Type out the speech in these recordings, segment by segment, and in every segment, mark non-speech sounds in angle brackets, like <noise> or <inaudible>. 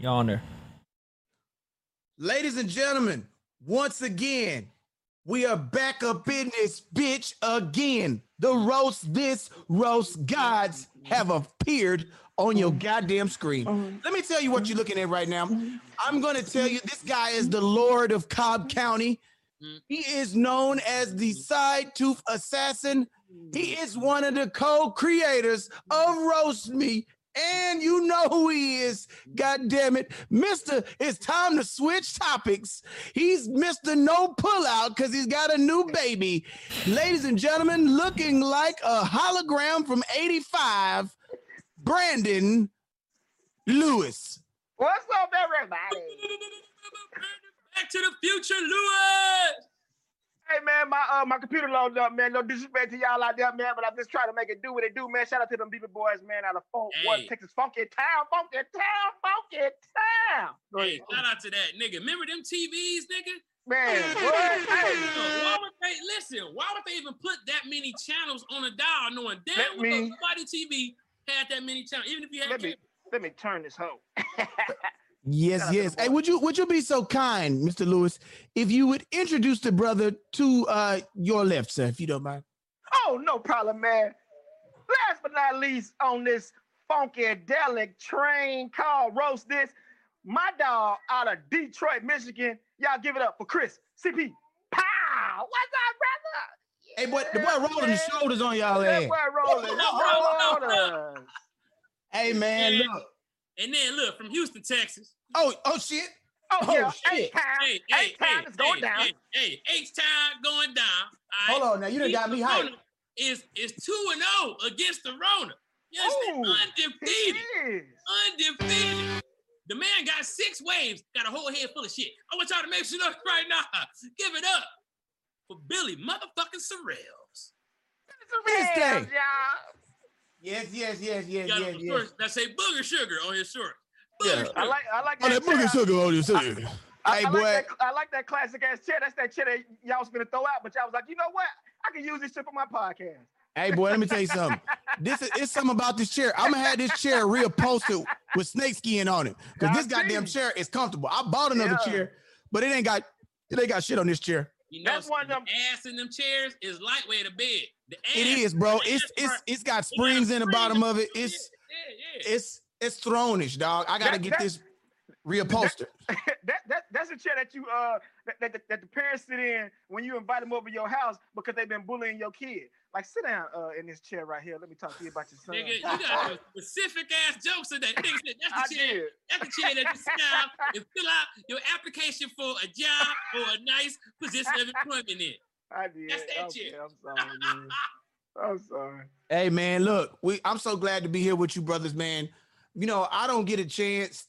Yonder. Ladies and gentlemen, once again, we are back up in this bitch again. The roast this roast gods have appeared on your goddamn screen. Let me tell you what you're looking at right now. I'm going to tell you this guy is the Lord of Cobb County. He is known as the side tooth assassin. He is one of the co-creators of Roast Me. And you know who he is. God damn it. Mr. It's time to switch topics. He's Mr. No Pullout because he's got a new baby. Ladies and gentlemen, looking like a hologram from 85, Brandon Lewis. What's up, everybody? Back to the future, Lewis. Hey man, my uh my computer loaded up, man. No disrespect to y'all out there, man, but I'm just trying to make it do what it do, man. Shout out to them Beaver boys, man, out of Fort Worth, Texas, funky town, funky town, funky town. Hey, shout out to that nigga. Remember them TVs, nigga? Man, what? Hey, why would they listen? Why would they even put that many channels on a dial, knowing damn well nobody TV had that many channels, even if you had let me let me turn this hoe. <laughs> Yes, Shout out to yes. Hey, would you would you be so kind, Mr. Lewis, if you would introduce the brother to uh your left, sir, if you don't mind? Oh, no problem, man. Last but not least, on this funky funkadelic train called Roast This, my dog out of Detroit, Michigan. Y'all give it up for Chris CP. Pow! What's up, brother? Hey, boy, the boy rolling the shoulders on y'all That ass. boy rolling. No, bro, no, bro. shoulders. Hey man, Yeah. look. And then look from Houston, Texas. Oh, oh shit. Oh, Oh, yeah, shit. eight time. Hey, hey, eight time hey, is going hey, down. Hey, hey, H time going down. all right? Hold on now. You done got me hyped. Is is two and zero against the Rona. You understand? Undefeated. Undefeated. The man got six waves, got a whole head full of shit. I want y'all to make some noise right now. <laughs> Give it up for Billy motherfucking Sorrells. It's This day. y'all. Yes, yes, yes, yes, yes, on yes. shorts that say booger sugar on his short. Yeah. I like I like Oh, that. that booger sugar on sugar. I, Hey, I boy. like that, I like that classic ass chair. That's that chair that y'all was gonna throw out, but y'all was like, you know what? I can use this shit for my podcast. Hey, boy, let me tell you something. <laughs> This is it's something about this chair. I'm gonna have this chair reupholstered with snake skin on it because this goddamn chair is comfortable. I bought another Yeah. chair, but it ain't got it ain't got shit on this chair. You know, That's one of the them- ass in them chairs is lightweight a bed. The ass, It is, bro. It's it's it's got it got a springs in the bottom of it. It's yeah, yeah. it's it's thrownish, dog. I gotta That- get that- this reupholstered. <laughs> that, that that's a chair that you uh that, that, that the parents sit in when you invite them over your house because they've been bullying your kid. Like sit down uh in this chair right here. Let me talk to you about your son. Nigga, you got specific ass jokes in that. Nigga said, I that's the <laughs> chair. did. That's the chair that you sit down and fill out your application for a job or a nice position of employment in. I did. That's that okay, chair. I'm sorry, man. <laughs> I'm sorry. Hey man, look, we I'm so glad to be here with you, brothers, man. You know, I don't get a chance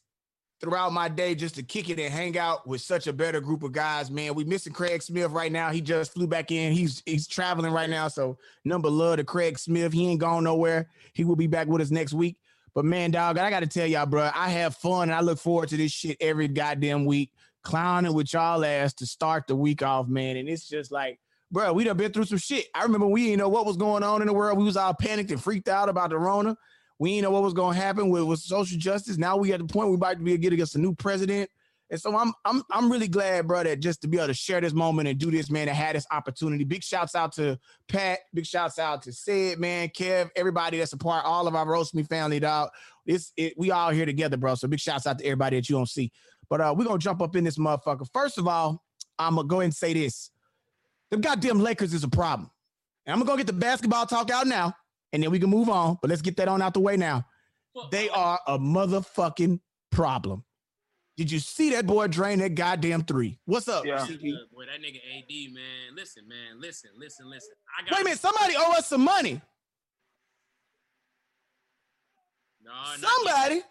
throughout my day just to kick it and hang out with such a better group of guys, man. We missing Kraig Smith right now. He just flew back in. He's he's traveling right now. So number love to Kraig Smith. He ain't gone nowhere. He will be back with us next week. But man, dog, I gotta tell y'all, bro, I have fun and I look forward to this shit every goddamn week. Clowning with y'all ass to start the week off, man. And it's just like bro, we done been through some shit. I remember we didn't know what was going on in the world. We was all panicked and freaked out about the Rona. We didn't know what was going to happen with, with social justice. Now we at the point we about to be getting us a new president. And so I'm I'm I'm really glad, bro, that just to be able to share this moment and do this, man, and had this opportunity. Big shouts out to Pat. Big shouts out to Sid, man, Kev, everybody that's a part, all of our roast me family, dog. It's it, we all here together, bro. So big shouts out to everybody that you don't see. But uh, we're gonna jump up in this motherfucker. First of all, I'm gonna go ahead and say this. The goddamn Lakers is a problem. And I'm gonna go get the basketball talk out now, and then we can move on. But let's get that on out the way now. They are a motherfucking problem. Did you see that boy drain that goddamn three? What's up? Yeah. Look, boy, that nigga AD, man. Listen, man. Listen, listen, listen. I got Wait a minute, somebody owe us some money. No, not Somebody. Yet.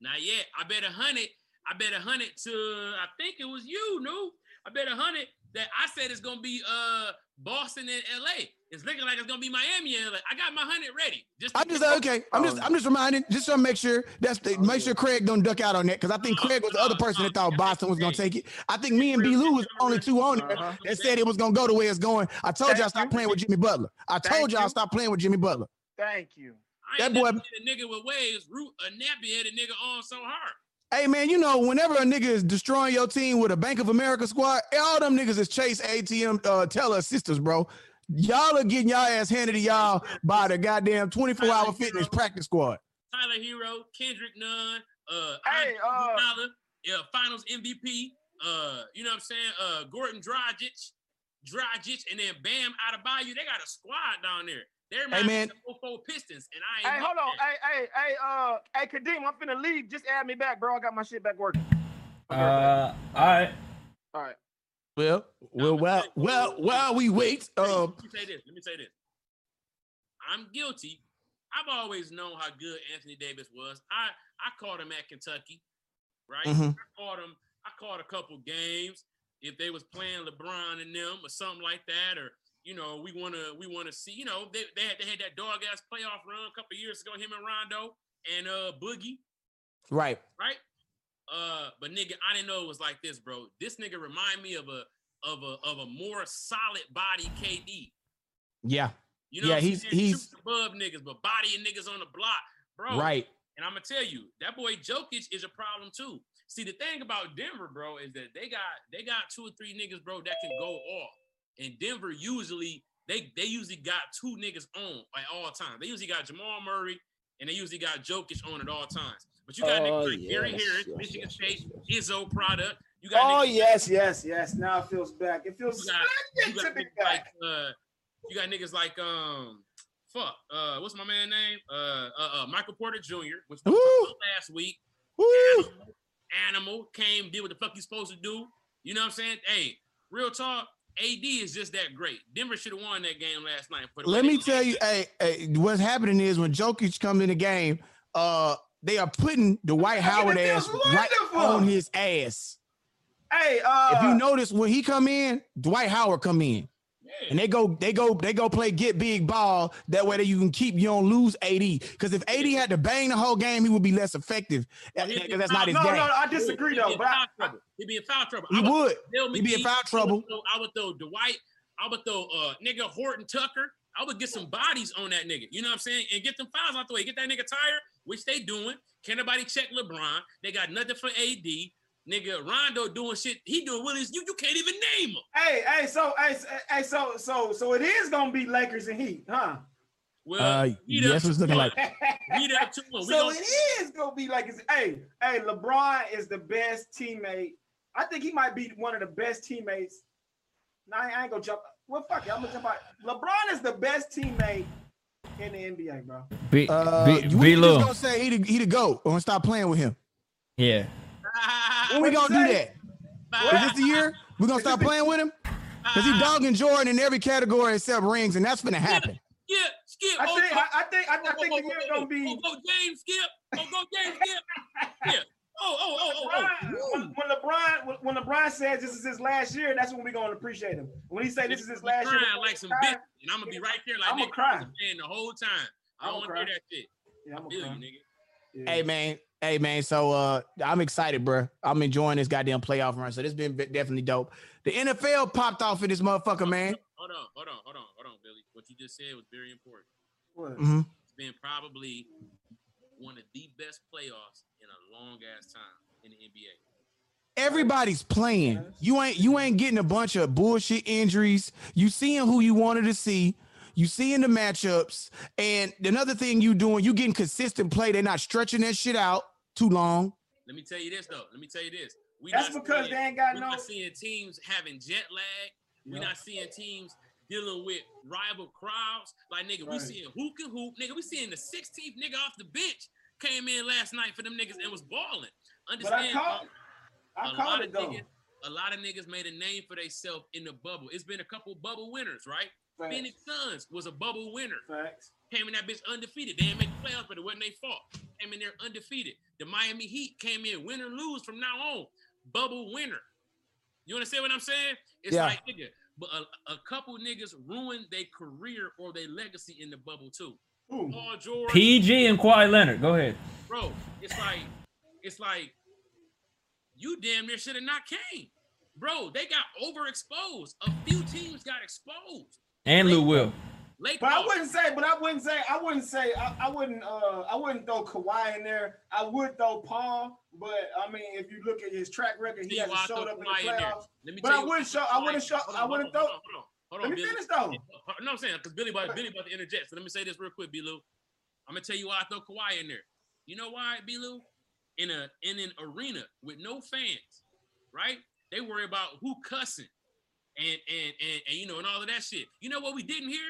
Not yet. I bet a hundred. I bet a hundred to. I think it was you, no. I bet a hundred that I said it's gonna be uh Boston and LA. It's looking like it's gonna be Miami and LA. I got my hundred ready. Just I'm just okay. I'm just I'm just reminding, just to make sure that's the make sure Kraig don't duck out on that because I think Kraig was the other person that thought Boston was gonna take it. I think me and B. Lou was the only two on there Uh-huh. that said it was gonna go the way it's going. I told y'all Thank stop playing with Jimmy Butler. I told y'all you. stop playing with Jimmy Butler. Thank you. I ain't that boy- never seen a nigga with waves root a nappy headed nigga on so hard. Hey man, you know, whenever a nigga is destroying your team with a Bank of America squad, all them niggas is Chase ATM uh, teller sisters, bro. Y'all are getting y'all ass handed to y'all by the goddamn 24 hour fitness practice squad. Tyler Herro, Kendrick Nunn, uh, Hey, uh, Iguodala, yeah, Finals MVP. Uh, you know what I'm saying? Uh, Gordon Dragic, Dragic, and then Bam Adebayo. They got a squad down there. They're Hey, man. 04 Pistons, and I ain't. Hey, hold on. that. Hey, hey, hey, uh, hey, Kadeem, I'm finna leave. Just add me back, bro. I got my shit back working. Uh, all right. All right. Well, well, well, well, while we wait, Hey, uh, let me say this. Let me say this. I'm guilty. I've always known how good Anthony Davis was. I I called him at Kentucky, right? Mhm. I called him. I called a couple games if they was playing LeBron and them or something like that, or you know, we wanna we wanna see. You know, they they had they had that dog ass playoff run a couple years ago. Him and Rondo and uh Boogie, right. right? Uh, but nigga, I didn't know it was like this, bro. This nigga remind me of a of a of a more solid body KD. Yeah, You know, Yeah, he's- saying? he's- Shoots above niggas, but bodying niggas on the block, bro. right. And I'm gonna tell you, that boy Jokic is a problem too. See, the thing about Denver, bro, is that they got they got two or three niggas, bro, that can go off. And Denver usually they they usually got two niggas on at all times. They usually got Jamal Murray and they usually got Jokic on at all times. But you got Oh, niggas like Gary yes, Harris, yes, Michigan yes, State, yes, Izzo product. You got Oh yes, yes, yes. Now it feels back. It feels you got, you got niggas like back. uh, you got niggas like um fuck uh what's my man name uh uh, uh Michael Porter Jr. which we Woo! talked about last week Woo! animal, animal came did what the fuck he's supposed to do you know what I'm saying hey real talk AD is just that great Denver should have won that game last night for Let me tell you, hey, hey, what's happening is when Jokic comes in the game, uh, they are putting Dwight Howard ass right on his ass. Hey, uh, If you notice when he come in, Dwight Howard come in. And they go, they go, they go play get big ball. That way that you can keep you don't lose AD. Because if AD had to bang the whole game, he would be less effective. Well, he'd be that's not his no, game. no, no, I disagree He'd be though. in But I, he'd be in foul trouble He I would would. He'd be in foul I would trouble. throw- I would throw Dwight. I would throw uh nigga Horton Tucker. I would get some bodies on that nigga. You know what I'm saying? And get them fouls out the way. Get that nigga tired, which they doing. Can't nobody check LeBron. They got nothing for AD. Nigga Rondo doing shit. He doing Willis. You you can't even name him. hey, hey, so, hey, hey, so, so, so it is gonna be Lakers and Heat, huh? Well, Uh, he yes, done it's looking like. he done two. We <laughs> so gonna- it is gonna be like, hey, hey, LeBron is the best teammate. I think he might be one of the best teammates. No, I ain't- I ain't gonna jump. Well, fuck it, I'm gonna jump out. LeBron is the best teammate in the NBA, bro. B, Uh, B, we B just Lil. gonna say he the, he the goat. Or stop playing with him. Yeah. When we gonna you do say? that? Is this the year? We gonna stop playing with him? Cause he dogging Jordan in every category except rings, and that's gonna happen. Yeah, skip. I oh, think, I, I think, I, I oh, think oh, the oh, year's oh, gonna be. Oh, go James, skip. Oh, go James, skip. <laughs> Yeah. Oh, oh, oh, oh, oh. when, when LeBron when, when LeBron says this is his last year, that's when we're gonna appreciate him. When he say this is his last year, crying like some bitch, and I'm gonna be right there like I'ma cry. I was playing the whole time. I don't want to hear that shit. Yeah, I'm I feel you, gonna cry. nigga. Yeah. Hey man, hey man. So uh, I'm excited, bro. I'm enjoying this goddamn playoff run. So this been definitely dope. The NFL popped off in this motherfucker, man. Hold on, hold on, hold on, hold on, Billy. What you just said was very important. What? Mm-hmm. It's been probably one of the best playoffs in a long ass time in the NBA. Everybody's playing. You ain't you ain't getting a bunch of bullshit injuries. You seeing who you wanted to see. You seeing the matchups. And another thing you doing, you getting consistent play. They're not stretching that shit out too long. Let me tell you this though. Let me tell you this. We That's not because seeing, they ain't got we're no. not seeing teams having jet lag. We're not seeing teams dealing with rival crowds. Like nigga, we Right. seeing who can hoop. Nigga, we seeing the 16th nigga off the bench came in last night for them niggas and was balling. But I Understand? called. a I lot called of it though. niggas, a lot of niggas made a name for themselves in the bubble. It's been a couple bubble winners, right? Facts. Phoenix Suns was a bubble winner. Facts. Came in that bitch undefeated. They didn't make the playoffs, but it wasn't their fault. Came in there undefeated. The Miami Heat came in win or lose from now on. Bubble winner. You understand what I'm saying? It's Yeah. like nigga, but a, a couple niggas ruined their career or their legacy in the bubble too. Ooh. Paul George, PG and Kawhi Leonard. Go ahead. bro. It's like, it's like you damn near should have not came. Bro, they got overexposed. A few teams got exposed. And Lou Will. Lake But I wouldn't say, but I wouldn't say, I wouldn't say, I, I wouldn't, uh, I wouldn't throw Kawhi in there. I would throw Paul, but I mean, if you look at his track record, he hasn't showed up in Kawhi the in there. playoffs. Let me But I wouldn't show- I wouldn't show- I wouldn't hold on, throw- Hold on, hold on, Let me Billy. finish though. No, I'm saying because Billy about Billy about to interject. So let me say this real quick, B. Lou. I'm gonna tell you why I throw Kawhi in there. You know why, B. Lou? In a in an arena with no fans, right? They worry about who cussing and and and, and you know and all of that shit. You know what we didn't hear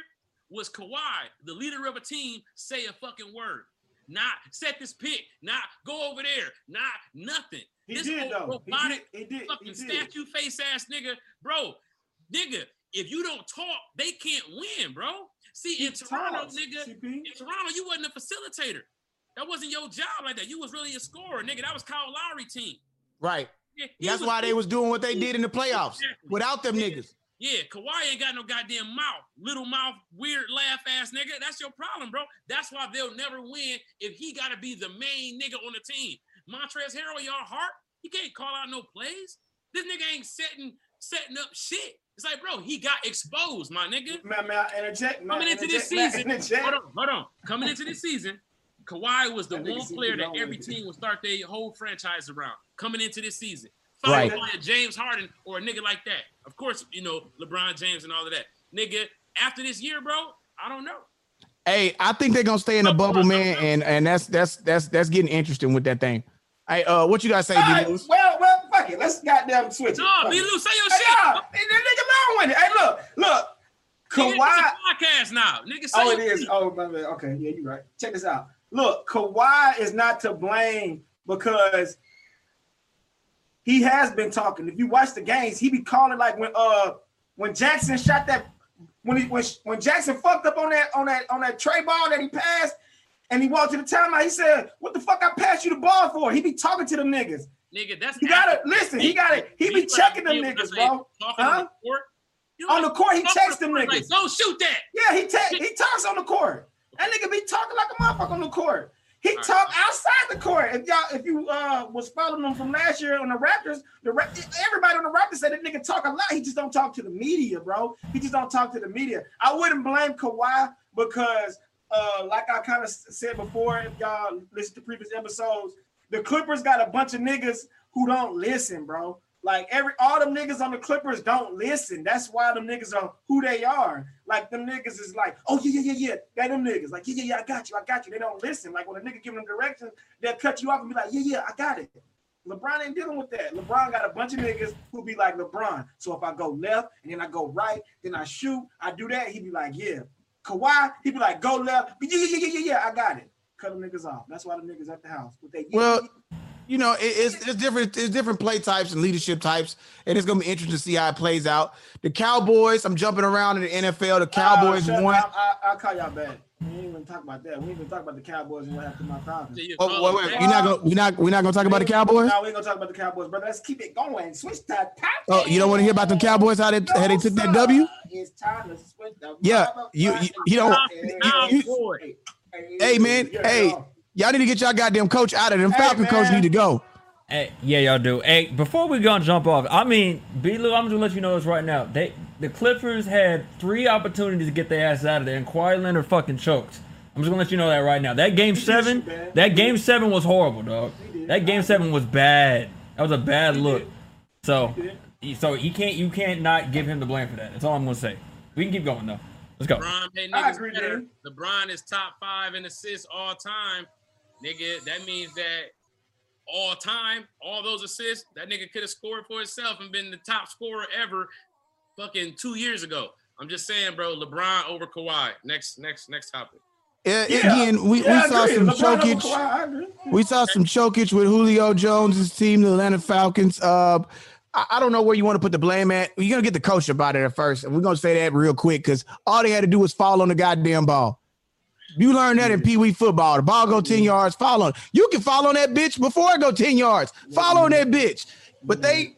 was Kawhi, the leader of a team, say a fucking word. Not set this pick, not go over there, not nothing. He this did old though. He robotic did. He did. He fucking statue face ass nigga, bro, nigga. If you don't talk, they can't win, bro. See, He in Toronto, talks, nigga, CP. in Toronto, you wasn't a facilitator. That wasn't your job like that. You was really a scorer, nigga. That was Kyle Lowry team. Right. Yeah, That's was- why they was doing what they did in the playoffs Exactly. without them niggas. Yeah, Kawhi ain't got no goddamn mouth. Little mouth, weird laugh ass nigga. That's your problem, bro. That's why they'll never win if he gotta be the main nigga on the team. Montrezl Harrell, y'all heart, he can't call out no plays. This nigga ain't setting setting up shit. It's like, bro, he got exposed, my nigga. Man, man, I interject, man. Coming into this season, man, interject. hold on, hold on. Coming into this season, Kawhi was the one player that every team would start their whole franchise around. Coming into this season, Right. by a James Harden or a nigga like that. Of course, you know LeBron James and all of that. Nigga, after this year, bro, I don't know. Hey, I think they're gonna stay in the bubble, man, and and that's that's that's that's getting interesting with that thing. Hey, uh, what you gotta say, All D. right, Lewis? well, well, fuck it. Let's goddamn switch it. No, B. it. Lou, say your Hey, shit. nah, hey, that nigga long with it. Hey, look, look. Nigga, Kawhi. it's a podcast now. Nigga, say Oh, it is. shit. Oh, my bad. okay. Yeah, you're right. Check this out. Look, Kawhi is not to blame because he has been talking. If you watch the games, he be calling like when uh when Jackson shot that when he when, when Jackson fucked up on that on that on that tray ball that he passed and he walked to the timeout. He said, "What the fuck I passed you the ball for?" He be talking to them niggas. Nigga, that's He gotta listen. He gotta. He be checking them niggas, bro. Huh? on the court. You know On the what? court, he checks them the niggas. Don't shoot that. Yeah, he ta- he talks on the court. That nigga be talking like a motherfucker on the court. He All right. talk outside the court. If y'all, if you uh was following him from last year on the Raptors, the everybody on the Raptors said that nigga talk a lot. He just don't talk to the media, bro. He just don't talk to the media. I wouldn't blame Kawhi because, uh, like I kind of said before, if y'all listen to previous episodes, the Clippers got a bunch of niggas who don't listen, bro. Like every all them niggas on the Clippers don't listen. That's why them niggas are who they are. Like them niggas is like, oh yeah, yeah, yeah, yeah. They them niggas. Like, yeah, yeah, yeah, I got you, I got you. They don't listen. Like when a nigga give them directions, they'll cut you off and be like, yeah, yeah, I got it. LeBron ain't dealing with that. LeBron got a bunch of niggas who be like LeBron. So if I go left and then I go right, then I shoot, I do that, he be like, yeah. Kawhi, he be like, go left. Yeah, yeah, yeah, yeah, yeah, I got it. Cut them niggas off. That's why the niggas at the house. With they, Well, you know, it, it's it's different. It's different play types and leadership types, and it's gonna be interesting to see how it plays out. The Cowboys, I'm jumping around in the NFL. The Cowboys Uh, won. I, I, I'll call y'all back. We ain't even talk about that. We ain't even talk about the Cowboys and what happened to my Falcons. Oh, wait, wait, you're not gonna we're not we're not gonna talk about the Cowboys. No, we ain't gonna talk about the Cowboys, brother. Let's keep it going. Switch that topic. Oh, you don't want to hear about the Cowboys how they how they took that W? It's time to switch the Yeah, you- you- you don't- Now, you- boy. Hey, man, hey. Y'all need to get y'all goddamn coach out of them. Hey, Falcon coach need to go. Hey, yeah, y'all do. Hey, before we gonna jump off, I mean, B. Lou, I'm just gonna let you know this right now. They the Clippers had three opportunities to get their ass out of there, and Kawhi Leonard fucking choked. I'm just gonna let you know that right now. That game seven, that game seven was horrible, dog. That game seven was bad. That was a bad look. did. So, He so you can't you can't not give him the blame for that. That's all I'm gonna say. We can keep going though. Let's go. LeBron made I agree, better. LeBron is top five in assists all time. Nigga, that means that all time, all those assists, that nigga could have scored for himself and been the top scorer ever fucking two years ago. I'm just saying, bro, LeBron over Kawhi. Next, next, next topic. Yeah, Yeah. again, we, Yeah, we saw some LeBron over chokage. Kawhi, I agree. We saw some chokage with Julio Jones' team, the Atlanta Falcons. Uh, I, I don't know where you want to put the blame at. You're gonna get the coach about it at first, and we're gonna say that real quick because all they had to do was fall on the goddamn ball. You learn that in Pee Wee football. The ball go ten yards, follow on. You can follow on that bitch before it go ten yards. Follow on that bitch. But they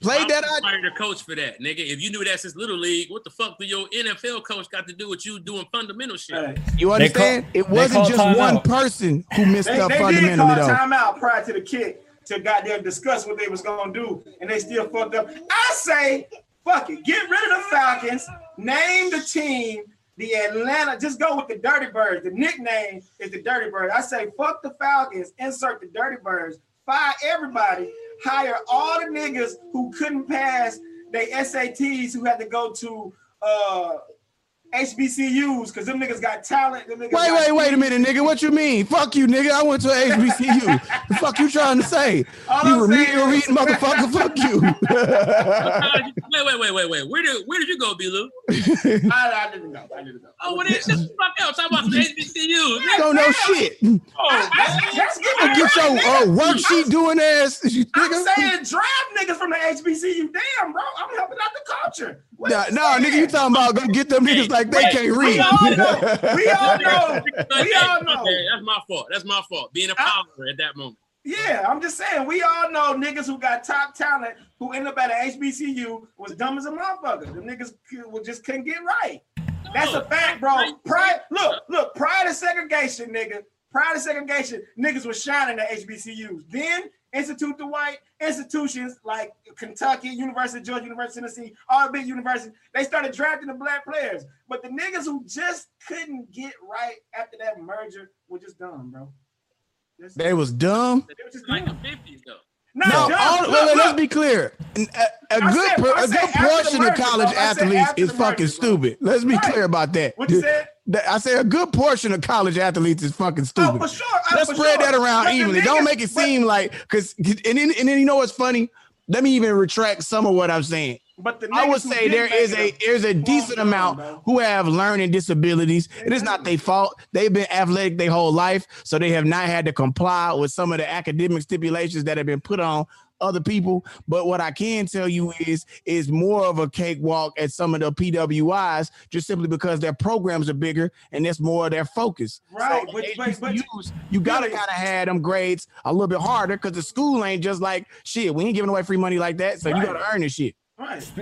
played that out. Fired the coach for that, nigga. If you knew that since little league, what the fuck do your NFL coach got to do with you doing fundamental shit? Hey, You They call- understand? it wasn't just one timeout. person who messed They, up they did fundamentally call though. timeout prior to the kick to goddamn discuss what they was gonna do, and they still fucked up. I say, fuck it, get rid of the Falcons, name the team, the Atlanta, just go with the Dirty Birds. The nickname is the Dirty Birds. I say, fuck the Falcons, insert the Dirty Birds, fire everybody, hire all the niggas who couldn't pass their SATs, who had to go to uh HBCUs, because them niggas got talent. Them niggas Wait, got wait, wait a minute, nigga. What you mean? Fuck you, nigga. I went to HBCU. the fuck you trying to say? All you I'm were saying reading, is- reading, motherfucker. <laughs> Fuck you. <laughs> wait, wait, wait, wait, wait. Where did where did you go, B-Lou? <laughs> I, I didn't know. I didn't know. Oh, what is this? Fuck out. Talk about some HBCUs. Don't know shit. Oh, That's, that's giving Get your credit, uh, worksheet doing ass. You I'm nigga. saying draft niggas from the HBCU. Damn, bro. I'm helping out the culture. What Nah, you nah, nigga, you talking about go get them niggas like they Wait, can't We read. all know. <laughs> We all know. We all know. bad. That's my fault. That's my fault. Being a follower at that moment. Yeah, I'm just saying. We all know niggas who got top talent who end up at an HBCU was dumb as a motherfucker. The niggas could- just couldn't get right. That's a fact, bro. Prior, look, look. Prior to segregation, nigga. Prior to segregation, niggas was shining at HBCUs. Then institute the white institutions like Kentucky, University of Georgia, University of Tennessee, all the big universities, they started drafting the black players. But the niggas who just couldn't get right after that merger were just dumb, bro. Just- They was dumb. they were just Like the dumb. 50s, though. Not No, dumb. all, Look, well, let's look. be clear. A good, said- a good portion of college. Athletes is fucking bro. stupid. Let's be Right. clear about that. What you said? I say a good portion of college athletes is fucking Oh, stupid. for sure. Let's spread sure. that around But evenly. Don't make it but- seem like because and then and then you know what's funny? Let me even retract some of what I'm saying. But the I would say there is a there's a decent amount bro. who have learning disabilities. It is not their fault. They've been athletic their whole life, so they have not had to comply with some of the academic stipulations that have been put on other people. But what I can tell you is is more of a cakewalk at some of the PWIs, just simply because their programs are bigger and that's more of their focus. Right, So but- but- but- you gotta kind of have them grades a little bit harder because the school ain't just like shit. We ain't giving away free money like that, so you gotta earn this shit. Right. So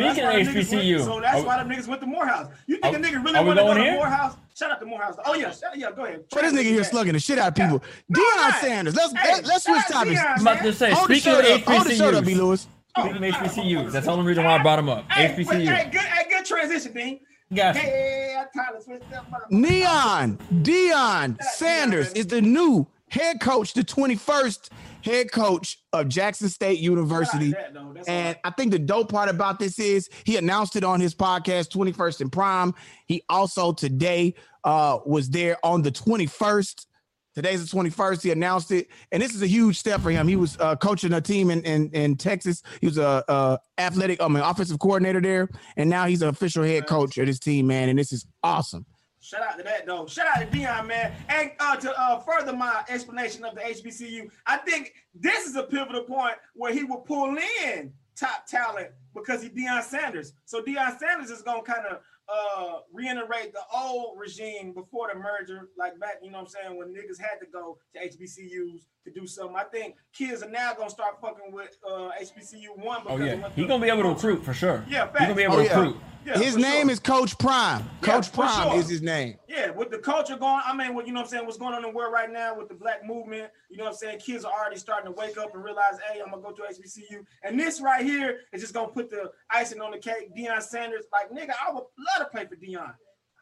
Speaking of why the niggas HBCU, went- so that's are- why them niggas went to Morehouse. You think Are- a nigga really are want to go going to here? Morehouse? Shout out to Morehouse. Oh yeah, shout, yeah, go ahead. But this nigga here slugging the shit out of people. No, Deion I'm. Sanders. Let's Hey, let, let's switch topics. Deion, I'm about to say, Hold speaking of up. Hold the shirt up, B. HBCUs, Lewis. speaking of oh, HBCUs, oh, oh, that's the only reason why I brought them up. Hey, but, HBCU. hey, good, hey, good transition, Dean. Got you. Hey, I Tyler switched up. motherfucker. Neon Deion Sanders is the new head coach, the 21st head coach of Jackson State University. Shout out to that, though. That's all And right. I think the dope part about this is he announced it on his podcast, 21st in Prime. He also today uh, was there on the 21st. Today's the 21st. He announced it, and this is a huge step for him. He was uh, coaching a team in, in in Texas. He was a, a athletic, I mean, offensive coordinator there, and now he's an official head coach of this team, man. And this is awesome. Shout out to that though. Shout out to Deion, man. And uh, to uh, further my explanation of the HBCU, I think this is a pivotal point where he will pull in top talent because he Deion Sanders. So Deion Sanders is gonna kind of uh reiterate the old regime before the merger, like back, you know what I'm saying, when niggas had to go to HBCUs to do something. I think kids are now gonna start fucking with uh HBCU one. because yeah, of what he gonna be able to recruit for sure. Yeah, he gonna be able facts. to Oh, yeah. recruit. Yeah, his name sure. is Coach Prime. Yeah, Coach for Prime sure. is his name. Yeah, with the culture going, I mean, what you know what I'm saying, what's going on in the world right now with the black movement, you know what I'm saying? Kids are already starting to wake up and realize, hey, I'm gonna go to HBCU. And this right here is just gonna put the icing on the cake. Deion Sanders, like nigga, I would love to play for Deion.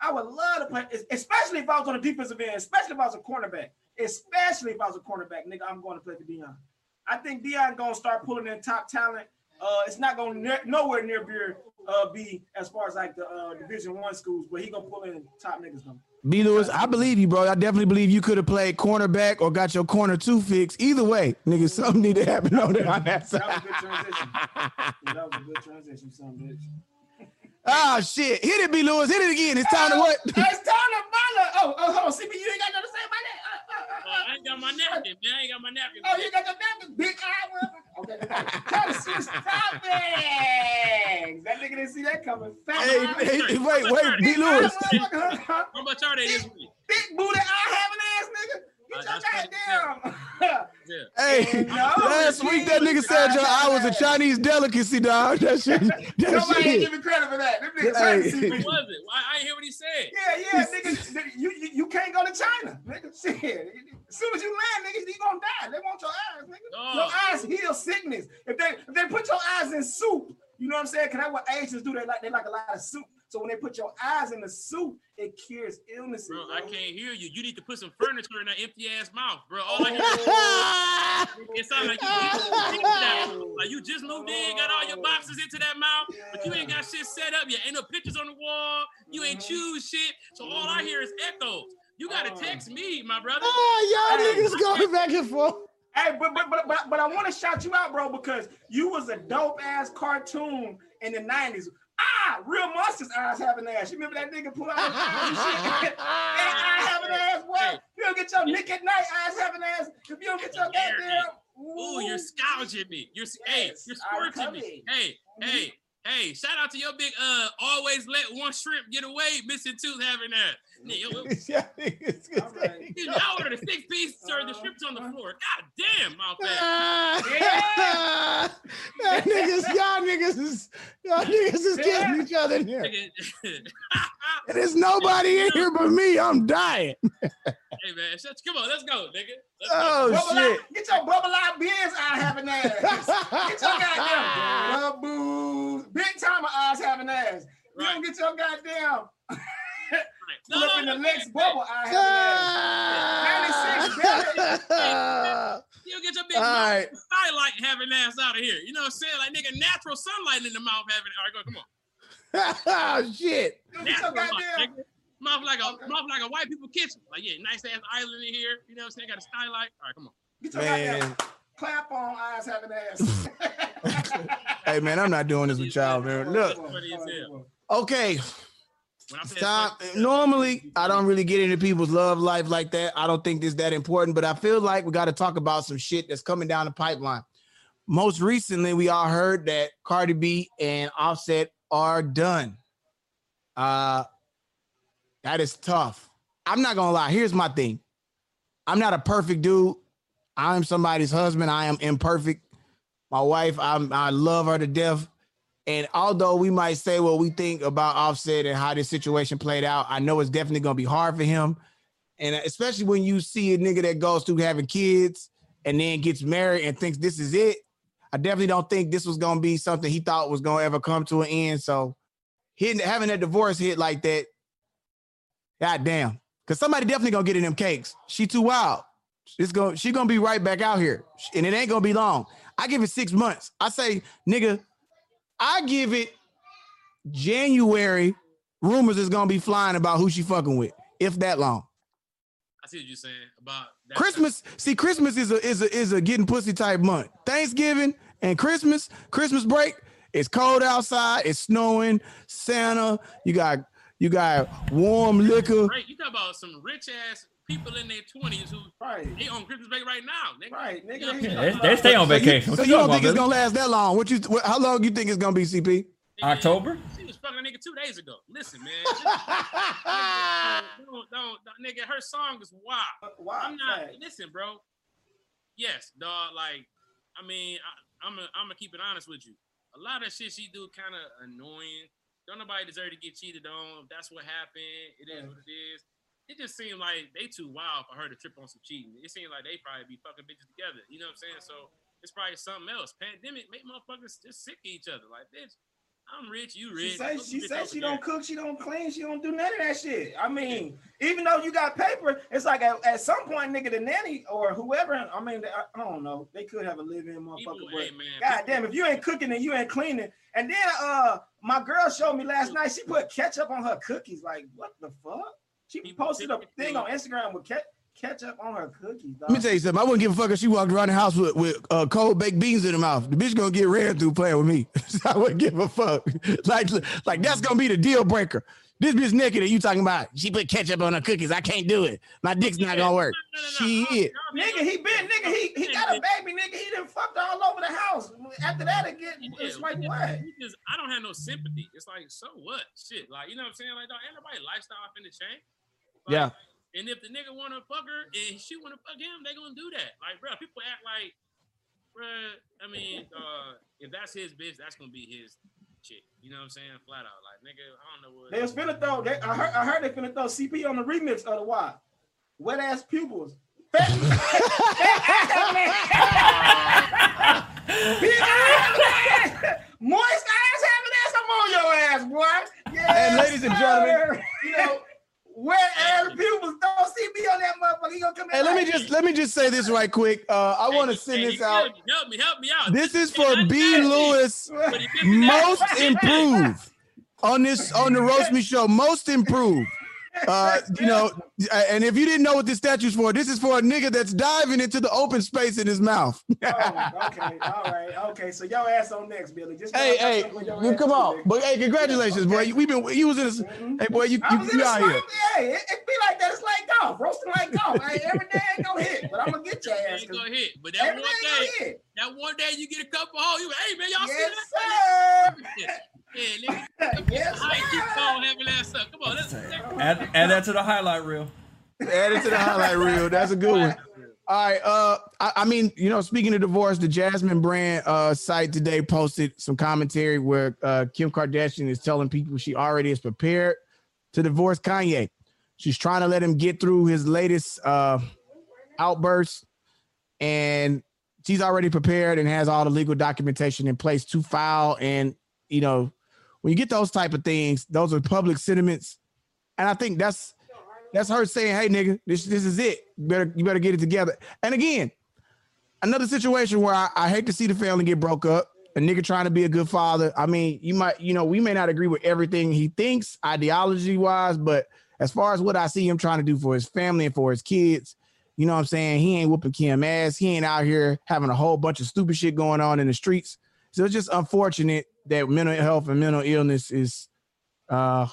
I would love to play, especially if I was on the defensive end, especially if I was a cornerback, especially if I was a cornerback, nigga, I'm going to play for Deion. I think Deion gonna start pulling in top talent. Uh, it's not gonna ne- nowhere near beer uh, be as far as like the uh, Division One schools, but he gonna pull in top niggas though. B. Lewis, I believe you, bro. I definitely believe you could have played cornerback or got your corner two fixed. Either way, nigga, something need to happen on that on that That was a good transition. <laughs> that was a good transition, son, bitch. Ah, shit. Hit it, B. Lewis. Hit it again. It's time to what? It's time to follow. Oh, oh, hold on. CB, you ain't got nothing to say about that. I ain't got my napkin, man. I ain't got my napkin. Oh, you got your napkin, big eye. well, Okay, try to switch topics. That nigga didn't see that coming. Fat Hey, eye. hey, wait, wait, B. Big eye, Lewis. motherfucker, huh? How much are they this week? Big booty eye having ass nigga. Get Uh, your that's goddamn. <laughs> Yeah. <laughs> Hey, No, last week that nigga said your eye was a Chinese delicacy, dog. <laughs> That shit. That Nobody ain't shit. giving credit for that. Them niggas Hey. hey. What was it? I, I didn't hear what he said. Yeah, yeah, nigga, nigga, you, you you can't go to China, nigga. Shit, as soon as you land, niggas, you gonna die. They want your eyes, nigga. Oh. Your eyes heal sickness. If they if they put your eyes in soup, you know what I'm saying? Cause that's what Asians do. They like they like a lot of soup. So when they put your eyes in the soup, it cures illnesses. Bro, I can't hear you. You need to put some furniture in that empty ass mouth, bro. All I hear <laughs> it sounds like you just moved. Like you just moved in, got all your boxes into that mouth, but you ain't got shit set up yet. Ain't no pictures on the wall. You ain't choose shit. So all I hear is echoes. You gotta text me, my brother. Ah, y'all niggas going back and forth. Hey, but but but but, but I want to shout you out, bro, because you was a dope ass cartoon in the '90s. Ah, real monsters eyes having ass. You remember that nigga pull out <laughs> his <laughs> eyes and shit? and eye having ass. What? You don't get your Nick at Nite eyes having ass. If you don't get your goddamn. Ooh, you're scourging me. You're hey, you're I'm me. Hey, hey, hey! Shout out to your big uh, always let one shrimp get away, missing tooth having that. Nigga, Y'all niggas- <laughs> All right. Dude, I ordered a six piece, sir. The shrimp's on the floor. God damn, mouth ass. Ah, y'all niggas, y'all niggas is y'all niggas is killing each other in here. And there's nobody in here but me. I'm dying. <laughs> hey man, shut, come on, let's go, nigga. Oh shit. eye, get your bubble eye beers eye having ass. <laughs> Get your goddamn <laughs> bubbles. Big time eyes having ass. You Right. don't get your goddamn <laughs> pull up in the no, next hey, bubble eye having ass. 96, You don't get your big All mouth right. skylight having ass out of here. You know what I'm saying? Like nigga, natural sunlight in the mouth having. All right, go, come on. oh shit. You get your Natural goddamn. Nigga. Mouth like a Okay. mouth like a white people kitchen. Like yeah, nice ass island in here. You know what I'm saying? Got a skylight. All right, come on. Get your goddamn Man. clap on eyes having ass. <laughs> Hey man, I'm not doing this with y'all, man. Look, Funny as hell. okay. When I say Stop. Normally, I don't really get into people's love life like that. I don't think it's that important, but I feel like we got to talk about some shit that's coming down the pipeline. Most recently, we all heard that Cardi B and Offset are done. Uh, that is tough. I'm not gonna lie. Here's my thing. I'm not a perfect dude. I'm somebody's husband. I am imperfect. My wife, I'm I love her to death. And although we might say what we think about Offset and how this situation played out, I know it's definitely gonna be hard for him. And especially when you see a nigga that goes through having kids and then gets married and thinks this is it. I definitely don't think this was gonna be something he thought was gonna ever come to an end. So hitting having that divorce hit like that, god damn. Cause somebody definitely gonna get in them cakes. She too wild. It's going she gonna be right back out here. And it ain't gonna be long. I give it six months. I say, nigga, I give it January. Rumors is gonna be flying about who she fucking with, if that long. I see what you're saying about that Christmas, see, Christmas is a is a is a getting pussy type month. Thanksgiving and Christmas, Christmas break. It's cold outside. It's snowing. Santa, you got you got warm liquor. Right, you talk about some rich ass people in their twenties who Right. they on Christmas break right now. Nigga. Right, nigga. You know what they- saying? They, they stay on So you- vacation. So you, you don't talking think it's gonna last that long? What you? What, how long you think it's gonna be, CP? Nigga, October? She was fucking a nigga two days ago. Listen, man. <laughs> Nigga, don't, don't, don't, nigga, her song is wild. Uh, Why? I'm not. Right. Listen, bro. Yes, dog. Like, I mean, I, I'm. A, I'm gonna keep it honest with you. A lot of shit she do kind of annoying. Don't nobody deserve to get cheated on. That's what happened, it is what it is. It just seemed like they too wild for her to trip on some cheating. It seemed like they probably be fucking bitches together. You know what I'm saying? So it's probably something else. Pandemic make motherfuckers just sick of each other. Like, bitch, I'm rich, you rich. She say Go she say she don't cook, she don't clean, she don't do none of that shit. I mean, even though you got paper, it's like at, at some point, nigga, the nanny or whoever. I mean, I, I don't know. They could have a People, motherfucker. hey, man, God people- damn, if you ain't cooking and you ain't cleaning, and then uh, my girl showed me last night. She put ketchup on her cookies. Like, what the fuck? She People posted a thing on Instagram with ke- ketchup on her cookies. Let me tell you something. I wouldn't give a fuck if she walked around the house with, with uh, cold baked beans in her mouth. The bitch gonna get ran through playing with me. <laughs> I wouldn't give a fuck. <laughs> Like, like that's gonna be the deal breaker. This bitch naked and you talking about she put ketchup on her cookies. I can't do it. My dick's not gonna work. No, no, no, She no. is. Nigga, he been nigga. He he got a baby, nigga. He done fucked all over the house. After that, it get it's like what? just- just- I don't have no sympathy. It's like, so what? Shit. Like, you know what I'm saying? Like, dog, ain't nobody lifestyle finna change. Like, Yeah. And if the nigga wanna fuck her and she wanna fuck him, they gonna do that. Like, bro, people act like, bro. I mean, uh, if that's his bitch, that's gonna be his chick. You know what I'm saying? Flat out, like, nigga, I don't know what. They was finna throw. They, I heard. I heard they finna throw CP on the remix of the why. Wet ass pupils. <laughs> <laughs> Moist ass having ass. I'm on your ass, boy. Yes, and ladies and gentlemen, you know. Where Aaron Pupils don't see me on that motherfucker. He gonna come Hey, let me just let me just say this right quick. Uh, I want to send this out. Help me, help me out. This is for B. Lewis, most improved on this on the <laughs> roast me show. Most improved. Uh, you know, and if you didn't know what this statue's for, this is for a nigga that's diving into the open space in his mouth. <laughs> Oh, okay, all right, okay. So your ass on next, Billy. Just hey, hey, your you come is, on, nigga. but hey, congratulations, boy. We've been you was in this. Hey, boy, you I you, you out swamp. here. Hey, it, it be like that. It's like golf, roasting like golf. Hey, every day ain't gonna hit, but I'm gonna get your ass. ain't 'cause gonna hit. But that Every one day ain't day, gonna hit. that one day you get a couple holes, you hey man, y'all Yes, see that? sir. Yeah, nigga. <laughs> Yes, I keep sir. on having that up. Come on, let's Add, add that to the highlight reel. Add it to the highlight reel. That's a good one. All right. Uh, I, I mean, you know, speaking of divorce, the Jasmine brand uh site today posted some commentary where uh Kim Kardashian is telling people she already is prepared to divorce Kanye. She's trying to let him get through his latest uh outbursts, and she's already prepared and has all the legal documentation in place to file. And you know, when you get those type of things, those are public sentiments, and I think that's that's her saying, "Hey, nigga, this this is it. You better you better get it together." And again, another situation where I, I hate to see the family get broke up. A nigga trying to be a good father. I mean, you might, you know, we may not agree with everything he thinks ideology wise, but as far as what I see him trying to do for his family and for his kids, you know what I'm saying? He ain't whooping Kim ass. He ain't out here having a whole bunch of stupid shit going on in the streets. So it's just unfortunate that mental health and mental illness is uh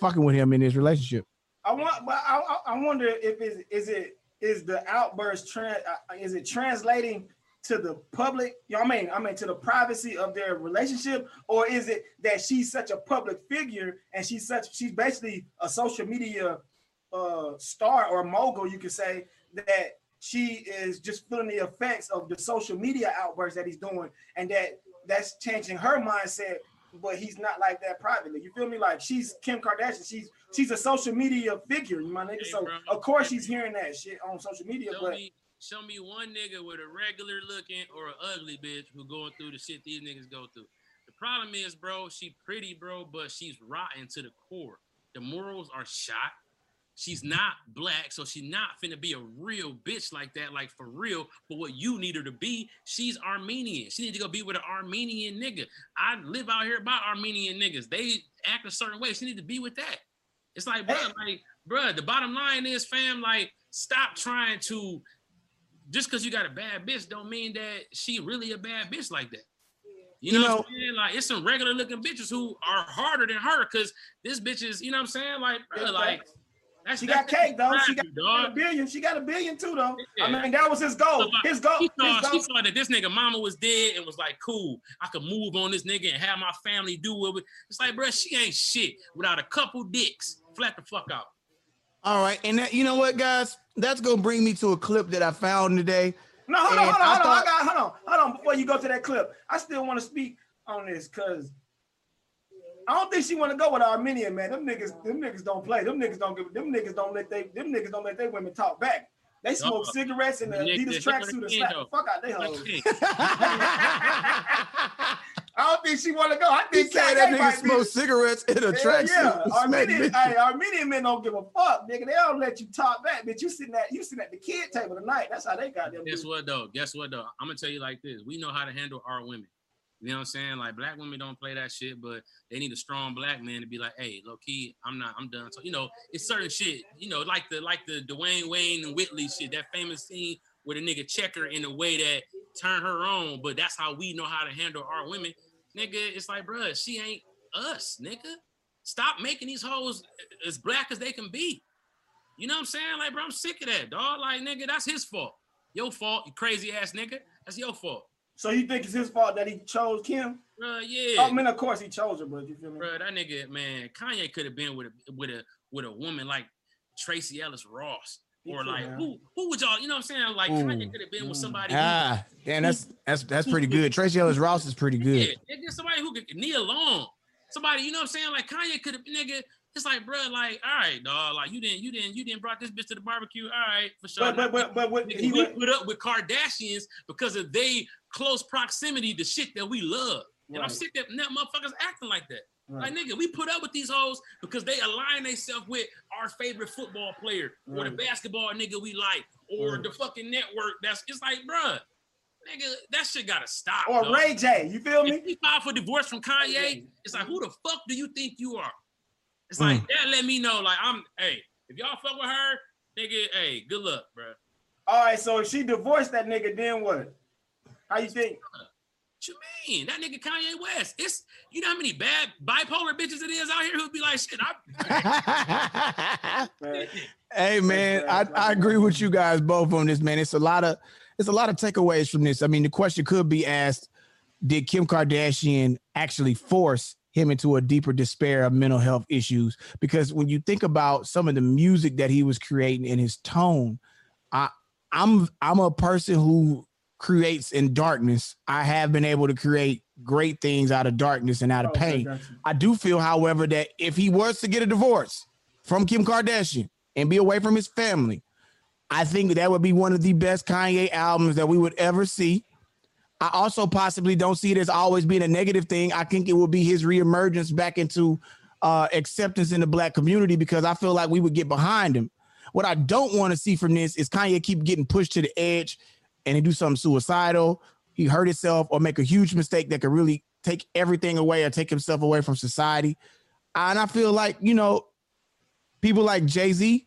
fucking with him in his relationship. I want, but I, I wonder if is is it is the outburst trans uh, is it translating to the public? You know what I mean? I mean to the privacy of their relationship, or is it that she's such a public figure and she's such she's basically a social media uh star or mogul, you could say that she is just feeling the effects of the social media outbursts that he's doing, and that that's changing her mindset. But he's not like that privately. You feel me? Like she's Kim Kardashian. She's she's a social media figure, my nigga. So of course she's hearing that shit on social media. show But me, show me one nigga with a regular looking or an ugly bitch who going through the shit these niggas go through. The problem is, bro, she pretty, bro, but she's rotten to the core. The morals are shot. She's not black, so she's not finna be a real bitch like that, like for real. But what you need her to be, she's Armenian. She need to go be with an Armenian nigga. I live out here by Armenian niggas. They act a certain way. She need to be with that. It's like, bro, like, bro, the bottom line is, fam, like, stop trying to just because you got a bad bitch don't mean that she really a bad bitch like that. You, You know, know- what I'm saying? Like it's some regular looking bitches who are harder than her because this bitch is, you know what I'm saying? Like, bro, like that's she got cake though. She got, you, got a billion. She got a billion too though. I mean that was his goal. His goal. She His goal. she saw that this nigga mama was dead and was like, cool, I could move on this nigga and have my family do it. It's like, bro, she ain't shit without a couple dicks. Flat the fuck out. All right, and that, you know what, guys? That's gonna bring me to a clip that I found today. No, hold on, hold on, I hold on. thought- I got, hold on, hold on. Before you go to that clip, I still want to speak on this because I don't think she want to go with Armenian man. Them niggas, them niggas don't play. Them niggas don't give. Them niggas don't let they. Them niggas don't let their women talk back. They smoke Uh-uh. cigarettes and the Yeah, Adidas yeah, tracksuit and slap the fuck out they hoes. <laughs> I don't think she want to go. I He think said that Kanye nigga might be- cigarettes in a Hell tracksuit. Yeah, and Armenian, hey, Armenian men don't give a fuck, nigga. They don't let you talk back, bitch. You sitting at you sitting at the kid table tonight. That's how they got them. Guess dudes. what though? Guess what though? I'm gonna tell you like this. We know how to handle our women. You know what I'm saying? Like black women don't play that shit, but they need a strong black man to be like, hey, low key, I'm not, I'm done. So you know, it's certain shit. You know, like the like the Dwayne Wayne and Whitley shit, that famous scene where the nigga check her in a way that turn her on. But that's how we know how to handle our women, nigga. It's like, bruh, she ain't us, nigga. Stop making these hoes as black as they can be. You know what I'm saying? Like, bro, I'm sick of that, dog. Like, nigga, that's his fault. Your fault, you crazy ass nigga. That's your fault. So you think it's his fault that he chose Kim? Bruh, yeah. I mean, of course he chose her, but you feel me? Bruh, that nigga, man, Kanye could have been with a with a with a woman like Tracee Ellis Ross. Or like have. who who would y'all, you know what I'm saying? Like Kanye could have been with somebody who- Ah, damn, that's that's that's pretty good. Tracee Ellis Ross is pretty Yeah, good. nigga, somebody who could Nia Long. Somebody, you know what I'm saying? Like Kanye could have nigga. It's like, bro, like, all right, dog. Like you didn't, you didn't, you didn't brought this bitch to the barbecue. All right, for sure. But but but but what Nigga, he we went, put up with Kardashians because of they close proximity to shit that we love. And I'm Right. sick of that motherfuckers acting like that. Like nigga, we put up with these hoes because they align themselves with our favorite football player or the basketball nigga we like or Right. the fucking network. That's it's like, bruh, nigga, that shit gotta stop. Or. Ray J. You feel If me? he filed for divorce from Kanye, it's like, who the fuck do you think you are? It's Hmm. like that. Let me know. Like I'm. Hey, if y'all fuck with her, nigga, hey, good luck, bruh. All right, so if she divorced that nigga, then what? How you think? What you mean? That nigga Kanye West. It's you know how many bad bipolar bitches it is out here who'd be like, shit, I <laughs> Hey man, I, I agree with you guys both on this, man. It's a lot of it's a lot of takeaways from this. I mean, the question could be asked: Did Kim Kardashian actually force him into a deeper despair of mental health issues? Because when you think about some of the music that he was creating and his tone, I I'm I'm a person who creates in darkness. I have been able to create great things out of darkness and out of okay, pain. you. I do feel, however, that if he was to get a divorce from Kim Kardashian and be away from his family, I think that would be one of the best Kanye albums that we would ever see. I also possibly don't see it as always being a negative thing. I think it will be his reemergence back into uh, acceptance in the black community because I feel like we would get behind him. What I don't want to see from this is Kanye keep getting pushed to the edge and he do something suicidal, he hurt himself or make a huge mistake that could really take everything away or take himself away from society. And I feel like, you know, people like Jay-Z,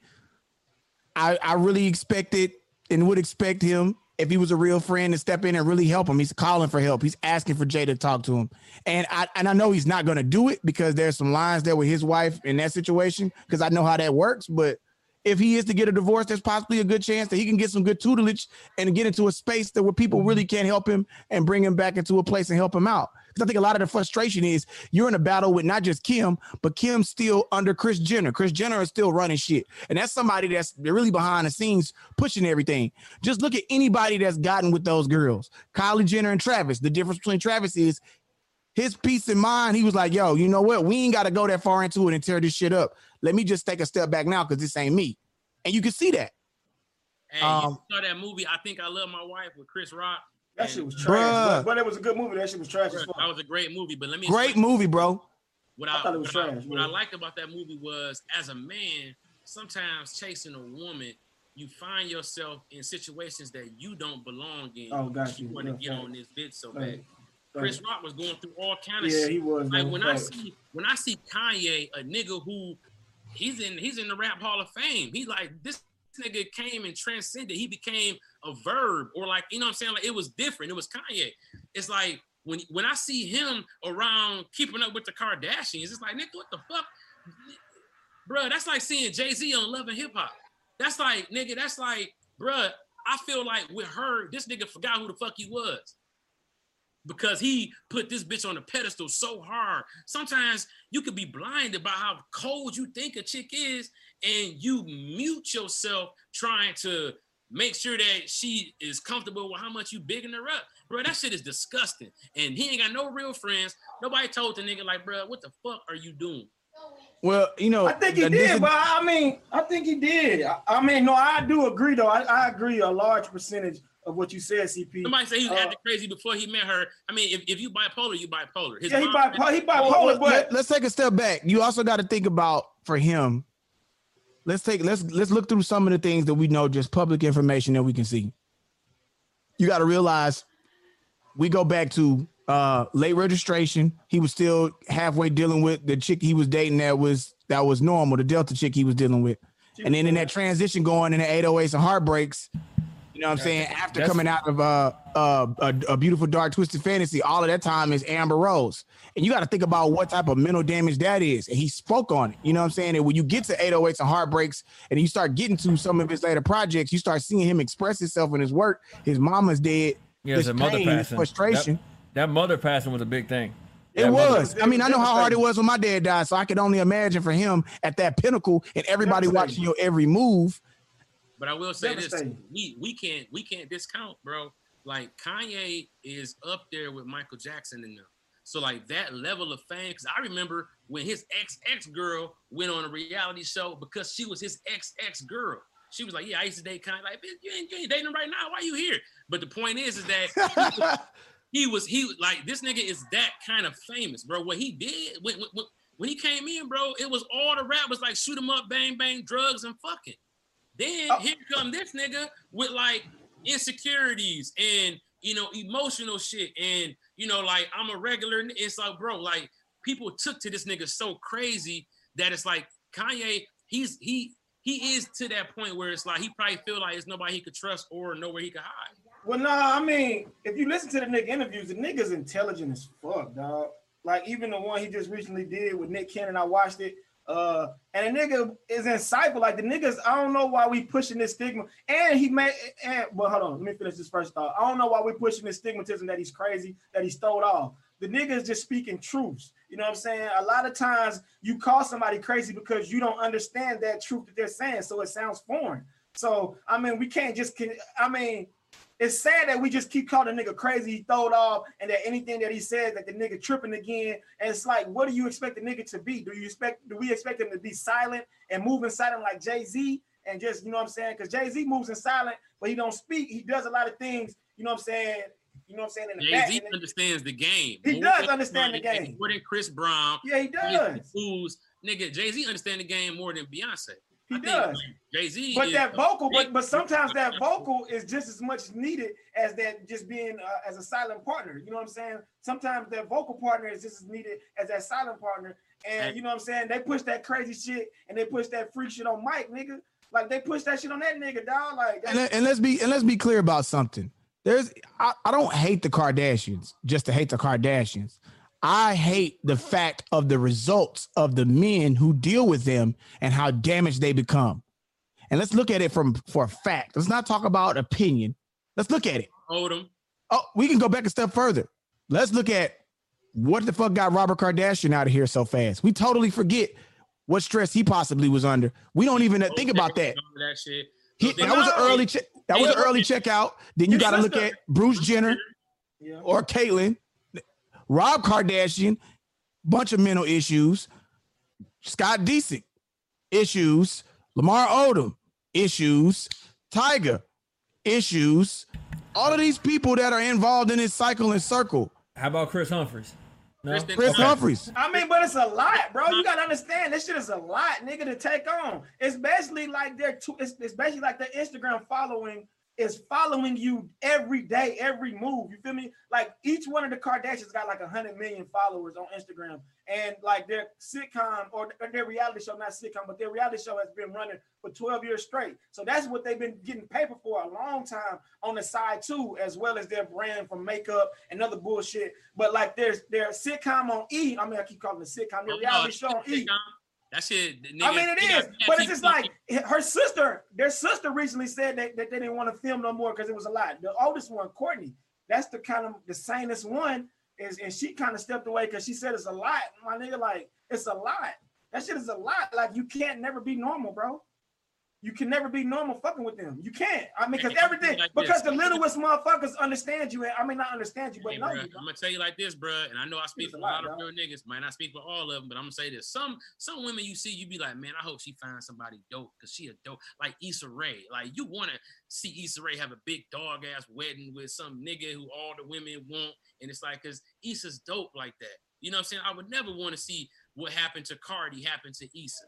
I, I really expected and would expect him if he was a real friend to step in and really help him. He's calling for help. He's asking for Jay to talk to him. And I and I know he's not gonna do it because there's some lines there with his wife in that situation, because I know how that works. But if he is to get a divorce, there's possibly a good chance that he can get some good tutelage and get into a space that where people really can't help him and bring him back into a place and help him out. Because I think a lot of the frustration is you're in a battle with not just Kim, but Kim's still under Kris Jenner. Kris Jenner is still running shit. And that's somebody that's really behind the scenes pushing everything. Just look at anybody that's gotten with those girls. Kylie Jenner and Travis. The difference between Travis is his peace of mind. He was like, yo, you know what? We ain't got to go that far into it and tear this shit up. Let me just take a step back now because this ain't me. And you can see that. Hey, Um, you saw that movie? I think I love my wife with Chris Rock. That shit was trash. But, but it was a good movie. That shit was trash as bruh, fuck. That was a great movie. But let me Great movie, bro. What I I, thought it was what, I, trash, what I liked about that movie was, as a man, sometimes chasing a woman, you find yourself in situations that you don't belong in. Oh, got you. want to get on this bitch so Fact. bad. Chris Rock was going through all kind of Yeah, shit. he was. Like man. when I see when I see Kanye, a nigga who he's in he's in the rap hall of fame. He like this nigga came and transcended. He became a verb or like you know what I'm saying. Like it was different. It was Kanye. It's like when when I see him around keeping up with the Kardashians, it's like nigga, what the fuck, Bruh, That's like seeing Jay Z on Love and Hip Hop. That's like nigga. That's like bruh. I feel like with her, this nigga forgot who the fuck he was because he put this bitch on a pedestal so hard. Sometimes you could be blinded by how cold you think a chick is, and you mute yourself trying to make sure that she is comfortable with how much you bigging her up. Bro, that shit is disgusting. And he ain't got no real friends. Nobody told the nigga, like, bro, what the fuck are you doing? Well, you know, I think he this is- did, but I mean, I think he did. I, I mean, no, I do agree though. I, I agree a large percentage of what you said, CP. Somebody say he was Uh, acting crazy before he met her. I mean, if, if you bipolar, you bipolar. His yeah, he mom- bipolar. He bipolar, let- but let's take a step back. You also got to think about for him. Let's take let's let's look through some of the things that we know, just public information that we can see. You got to realize we go back to uh late registration. He was still halfway dealing with the chick he was dating that was that was normal, the Delta chick he was dealing with. And then in that transition going into 808s and heartbreaks, you know what I'm saying? After coming out of uh, uh, a, a beautiful dark twisted fantasy, all of that time is Amber Rose. And you got to think about what type of mental damage that is. And he spoke on it. You know what I'm saying? And when you get to 808s and heartbreaks and you start getting to some of his later projects, you start seeing him express himself in his work. His mama's dead. Yeah, his his mother passing. frustration. That, that mother passing was a big thing. It That was. I mean, I know how hard it was when my dad died, so I could only imagine for him at that pinnacle and everybody watching your every move. But I will say this: we we can't we can't discount, bro. Like Kanye is up there with Michael Jackson in them. So like that level of fame, because I remember when his ex ex girl went on a reality show because she was his ex ex girl. She was like, "Yeah, I used to date Kanye." Like, "Bitch, you ain't, you ain't dating him right now. Why you here? But the point is, is that <laughs> he was he like this nigga is that kind of famous, bro. What he did when when, when he came in, bro, it was all the rap was like him up, bang bang, drugs and fucking. Then Oh. here come this nigga with like insecurities and you know emotional shit and you know like I'm a regular. It's like bro, like people took to this nigga so crazy that it's like Kanye. He's he he is to that point where it's like he probably feel like it's nobody he could trust or nowhere he could hide. Well, nah, I mean, if you listen to the nigga interviews, the nigga's intelligent as fuck, dog. Like even the one he just recently did with Nick Cannon, I watched it. Uh, and the nigga is insightful. Like the niggas, I don't know why we pushing this stigma. And he made and well, hold on, let me finish this first thought. I don't know why we pushing this stigmatism that he's crazy, that he's stole off. The nigga is just speaking truths. You know what I'm saying? A lot of times you call somebody crazy because you don't understand that truth that they're saying, so it sounds foreign. So I mean, we can't just. I mean, it's sad that we just keep calling the nigga crazy, he throwed off, and that anything that he says that the nigga tripping again. And it's like, what do you expect the nigga to be? Do you expect do we expect him to be silent and moving silent like Jay-Z and just, you know what I'm saying? Because Jay-Z moves in silent, but he don't speak. He does a lot of things, you know what I'm saying? You know what I'm saying? In the Jay-Z then- understands the game. He More does understand the game. More than Chris Brown. yeah, he does. Nigga. Jay Z understand the game more than Beyonce. He does. Jay Z. But that vocal, but but sometimes that <laughs> vocal is just as much needed as that just being uh, as a silent partner. You know what I'm saying? Sometimes that vocal partner is just as needed as that silent partner. And you know what I'm saying? They push that crazy shit and they push that freak shit on Mike, nigga. Like they push that shit on that nigga, dog. Like and, let- and let's be and let's be clear about something. There's I, I don't hate the Kardashians just to hate the Kardashians. I hate the fact of the results of the men who deal with them and how damaged they become. And let's look at it from for a fact. Let's not talk about opinion. Let's look at it. hold him. Oh, we can go back a step further. Let's look at what the fuck got Robert Kardashian out of here so fast. We totally forget what stress he possibly was under. We don't even think about that. That shit. He, that was an early check. That was an early checkout. Then you got to look at Bruce Jenner yeah. or Caitlyn, Rob Kardashian, bunch of mental issues, Scott Disick, issues, Lamar Odom, issues, Tiger, issues. All of these people that are involved in this cycle and circle. How about Kris Humphries? No. Kristen- Kris Okay. Humphries. I mean, but it's a lot, bro. You gotta understand this shit is a lot, nigga, to take on. It's basically like their tw- it's, it's basically like their Instagram following is following you every day, every move. You feel me? Like each one of the Kardashians got like a hundred million followers on Instagram, and like their sitcom or their reality show, not sitcom, but their reality show has been running for 12 years straight. So that's what they've been getting paper for a long time on the side too, as well as their brand from makeup and other bullshit. But like there's their sitcom on E. I mean, I keep calling it sitcom, their Oh, reality no, show on E. That shit. nigga, I mean, it is, but it's just like her sister. Their sister recently said that, that they didn't want to film no more because it was a lot. The oldest one, Kourtney, that's the kind of the sanest one, is and she kind of stepped away because she said it's a lot. My nigga, like it's a lot. That shit is a lot. Like you can't never be normal, bro. You can never be normal fucking with them. You can't. I mean, because everything, like because the littlest motherfuckers understand you. And I may not understand you, but Hey, you. I'm gonna tell you like this, bro, and I know I speak It's for a lot lot, of real niggas. Might not speak for all of them, but I'm gonna say this: some some women you see, you be like, man, I hope she finds somebody dope because she a dope, like Issa Rae. Like you want to see Issa Rae have a big dog ass wedding with some nigga who all the women want, and it's like, cause Issa's dope like that. You know what I'm saying? I would never want to see what happened to Cardi happen to Issa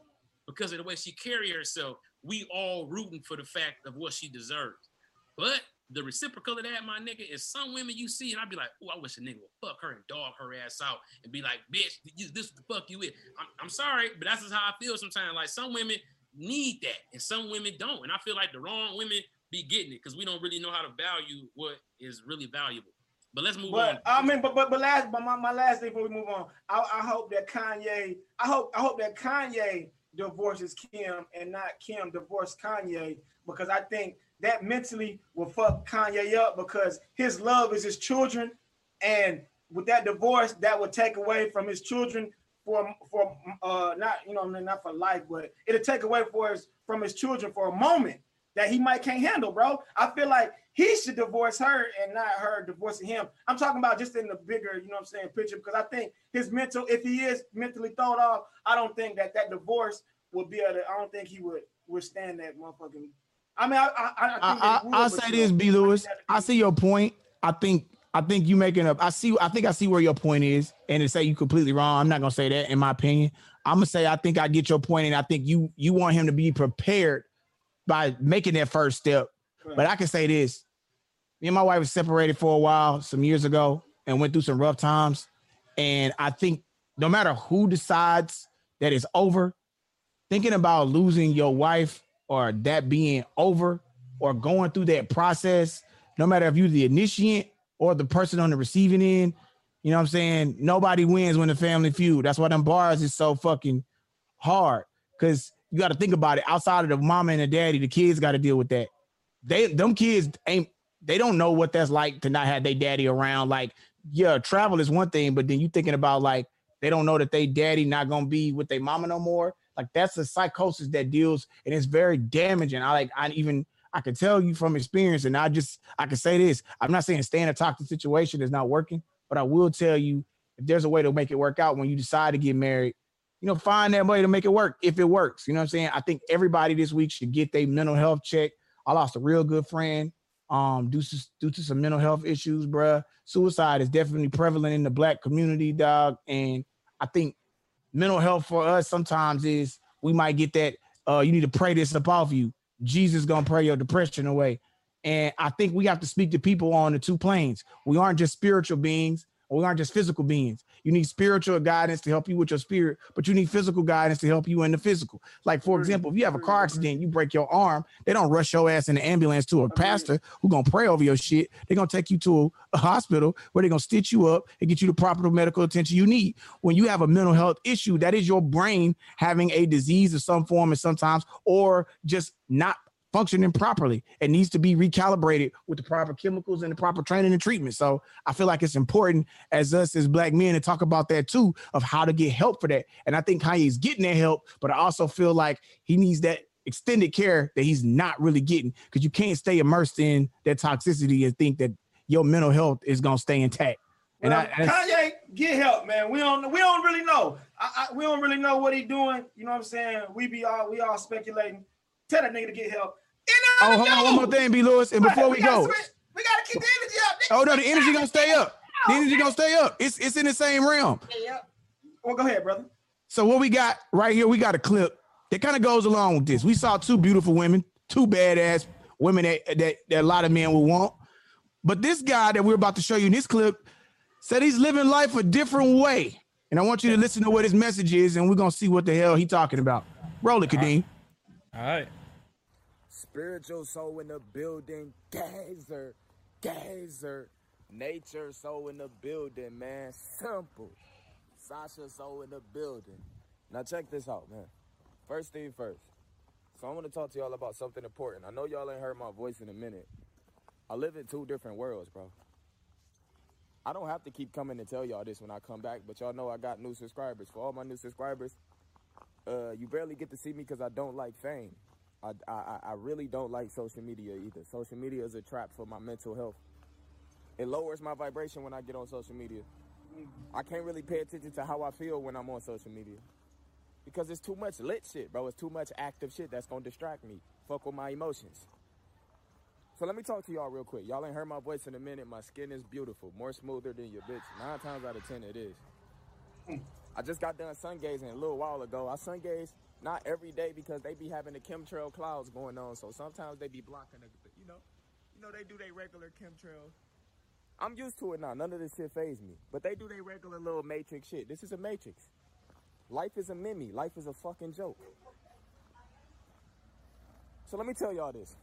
because of the way she carry herself. We all rooting for the fact of what she deserves. But the reciprocal of that, my nigga, is some women you see, and I'd be like, oh, I wish a nigga would fuck her and dog her ass out and be like, bitch, this is the fuck you with. I'm, I'm sorry, but that's just how I feel sometimes. Like some women need that, and some women don't. And I feel like the wrong women be getting it because we don't really know how to value what is really valuable. But let's move But on. I mean, but but but last, but my, my last thing before we move on, I, I hope that Kanye, I hope I hope that Kanye divorces Kim and not Kim divorce Kanye because I think that mentally will fuck Kanye up because his love is his children, and with that divorce, that would take away from his children for for uh not you know not for life, but it'll take away for his from his children for a moment that he might can't handle, bro. I feel like he should divorce her and not her divorcing him. I'm talking about just in the bigger, you know what I'm saying, picture because I think his mental, if he is mentally thrown off, I don't think that that divorce would be able to, I don't think he would withstand that motherfucking. I mean, I I, I, think I, I, I'll say this, B. Lewis. I see your point. I think I think you making up. I see. I think I see where your point is, and to say you completely wrong, I'm not gonna say that. In my opinion, I'm gonna say I think I get your point, and I think you you want him to be prepared by making that first step. But I can say this: me and my wife was separated for a while some years ago, and went through some rough times. And I think no matter who decides that it's over, thinking about losing your wife or that being over or going through that process, no matter if you're the initiate or the person on the receiving end, you know what I'm saying? Nobody wins when the family feud. That's why them bars is so fucking hard. Cause you got to think about it. Outside of the mama and the daddy, the kids got to deal with that. They them kids ain't they don't know what that's like to not have their daddy around. Like, yeah, travel is one thing, but then you thinking about like they don't know that they daddy not gonna be with their mama no more. Like that's a psychosis that deals and it's very damaging. I like I even I can tell you from experience, and I just I can say this. I'm not saying stay in a toxic situation is not working, but I will tell you if there's a way to make it work out when you decide to get married, you know, find that way to make it work if it works. You know what I'm saying? I think everybody this week should get their mental health check. I lost a real good friend um due to due to some mental health issues, bruh. Suicide is definitely prevalent in the black community, dog. And I think mental health for us sometimes is we might get that uh you need to pray this up off you. Jesus gonna pray your depression away. And I think we have to speak to people on the two planes. We aren't just spiritual beings, we aren't just physical beings. You need spiritual guidance to help you with your spirit, but you need physical guidance to help you in the physical. Like, for example, if you have a car accident, you break your arm, they don't rush your ass in the ambulance to a pastor who gonna pray over your shit. They're gonna take you to a hospital where they're gonna stitch you up and get you the proper medical attention you need. When you have a mental health issue, that is your brain having a disease of some form and sometimes, or just not functioning properly. It needs to be recalibrated with the proper chemicals and the proper training and treatment. So I feel like it's important as us as black men to talk about that too, of how to get help for that. And I think Kanye's getting that help, but I also feel like he needs that extended care that he's not really getting because you can't stay immersed in that toxicity and think that your mental health is gonna stay intact. And Well, I, I- Kanye, get help, man. We don't we don't really know. I, I, we don't really know what he doing. You know what I'm saying? We be all we all speculating. Tell that nigga to get help. And oh, hold on, one more thing, B. Lewis, and before we, gotta go, switch- we gotta keep the energy up. nigga. oh no, the energy gonna stay up. The oh, energy gonna stay up. It's it's in the same realm. Yeah. Well, go ahead, brother. So what we got right here, we got a clip that kind of goes along with this. We saw two beautiful women, two badass women that, that, that a lot of men would want. But this guy that we're about to show you in this clip said he's living life a different way. And I want you to listen to what his message is, and we're gonna see what the hell he talking about. Roll it, Kadeem. All right. Spiritual soul in the building, gazer, gazer. Nature soul in the building, man. Simple. Sasha soul in the building. Now check this out, man. First thing first. So I want to talk to y'all about something important. I know y'all ain't heard my voice in a minute. I live in two different worlds, bro. I don't have to keep coming to tell y'all this when I come back, but y'all know I got new subscribers. For all my new subscribers, uh, you barely get to see me because I don't like fame. I, I, I really don't like social media either. Social media is a trap for my mental health. It lowers my vibration when I get on social media. I can't really pay attention to how I feel when I'm on social media. Because it's too much lit shit, bro. It's too much active shit that's gonna distract me. Fuck with my emotions. So let me talk to y'all real quick. Y'all ain't heard my voice in a minute. My skin is beautiful, more smoother than your bitch. Nine times out of ten, it is. I just got done sun gazing a little while ago. I sun gaze not every day because they be having the chemtrail clouds going on. So sometimes they be blocking the, you know, you know they do their regular chemtrails. I'm used to it now. None of this shit phase me. But they do their regular little matrix shit. This is a matrix. Life is a meme. Life is a fucking joke. So let me tell y'all this.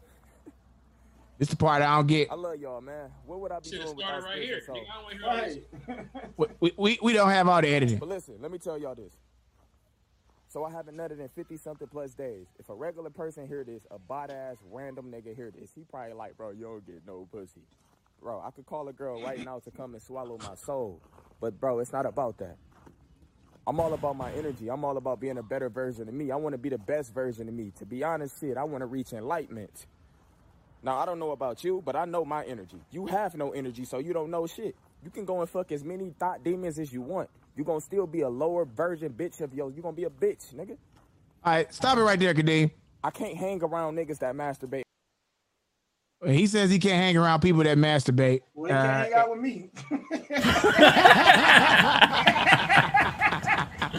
This is the part I don't get. I love y'all, man. What would I be Should have doing started without right here. spiritual Nigga. I don't hear. Right. <laughs> We, we, we don't have all the editing. But listen, let me tell y'all this. So I haven't nutted in 50 something plus days. If a regular person hear this, a bot ass random nigga hear this, he probably like, bro, you don't get no pussy. Bro, I could call a girl right now to come and swallow my soul. But bro, it's not about that. I'm all about my energy. I'm all about being a better version of me. I want to be the best version of me. To be honest, shit, I want to reach enlightenment. Now, I don't know about you, but I know my energy. You have no energy, so you don't know shit. You can go and fuck as many thought demons as you want. You going to still be a lower version bitch of yo. you going to be a bitch, nigga. All right, stop it right there, Kadeem. I can't hang around niggas that masturbate. He says he can't hang around people that masturbate. Well, he can't Uh, hang out with me. <laughs> <laughs>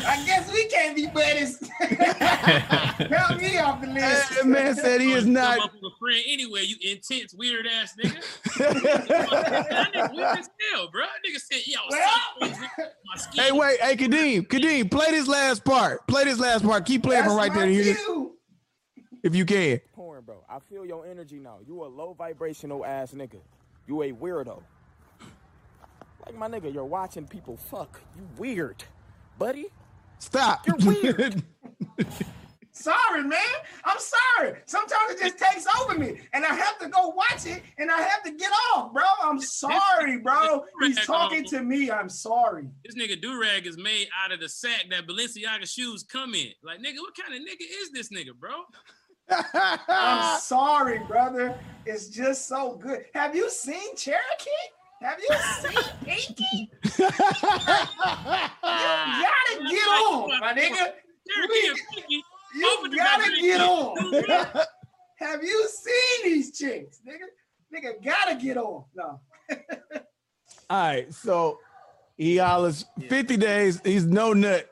I guess we can't be buddies. <laughs> Help me off the list. that man said he is not. Come not. up with a friend anyway, you intense, weird ass nigga. <laughs> that nigga weird as hell, bro. That nigga said, yo, Well- son, my <laughs> skin. Hey, wait, hey, Kadeem, Kadeem, play this last part. Play this last part. Keep playing from right there my to hear if you can. Porn, bro. I feel your energy now. You a low vibrational ass nigga. You a weirdo. Like my nigga, you're watching people fuck. You weird, buddy. Stop. You're weird. <laughs> Sorry, man. I'm sorry. Sometimes it just takes over me, and I have to go watch it, and I have to get off, bro. I'm sorry, bro. He's talking to me. I'm sorry. This nigga Durag is made out of the sack that Balenciaga shoes come in. Like, nigga, what kind of nigga is this nigga, bro? <laughs> I'm sorry, brother. It's just so good. Have you seen Cherokee? Have you seen Pinky? You gotta get on, my nigga. Cherokee and You gotta get on. Have you seen these chicks, nigga? Nigga gotta get on. No. <laughs> All right, so he hollers 50 days. He's no nut.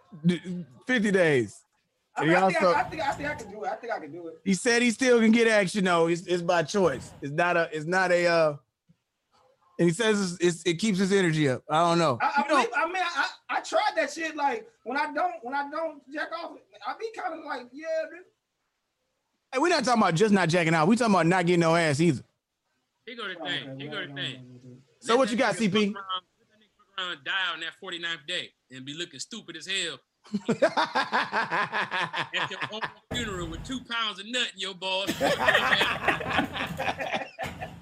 50 days. I, mean, I, think, also- I, think, I think I can do it. I think I can do it. He said he still can get action though. It's, it's by choice. It's not a. It's not a. uh And he says it's, it's, it keeps his energy up. I don't know. I, I, You know, believe, I mean, I, I I tried that shit. Like when I don't when I don't jack off, I be kind of like, yeah, dude. hey, we're not talking about just not jacking out. We talking about not getting no ass either. He go the Oh, thing. okay, Here go well, the no, thing. So what you got, CP? fuck around- that nigga fuck around die on that 49th day and be looking stupid as hell <laughs> at your own funeral with two pounds of nut in your balls. <laughs>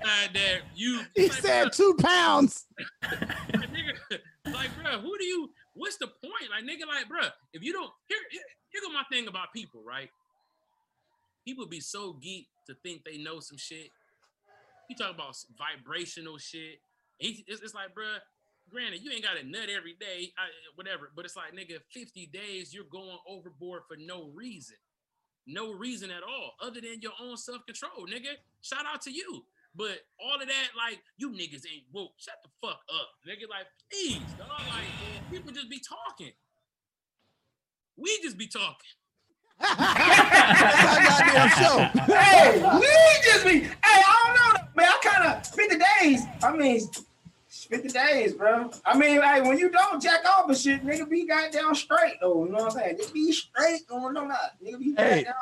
Side there, you. he like, said two pounds. <laughs> nigga, like, bro, who do you? What's the point? Like, nigga, like, bro, if you don't, here, here, here go my thing about people, right? People be so geek to think they know some shit. You talk about vibrational shit. It's, it's like, bruh, granted, you ain't got a nut every day, I, whatever, but it's like, nigga, 50 days you're going overboard for no reason. No reason at all, other than your own self control, nigga. Shout out to you. But all of that, like, you niggas ain't woke. Shut the fuck up, nigga. Like, please, dog. Like, people just be talking. We just be talking. <laughs> Hey, we just be. Hey, I don't know, man. I kind of 50 days. I mean, 50 days, bro. I mean, hey, when you don't jack off and shit, nigga be goddamn straight, though. You know what I'm saying? Just be straight going on that. Nigga be Hey. goddamn.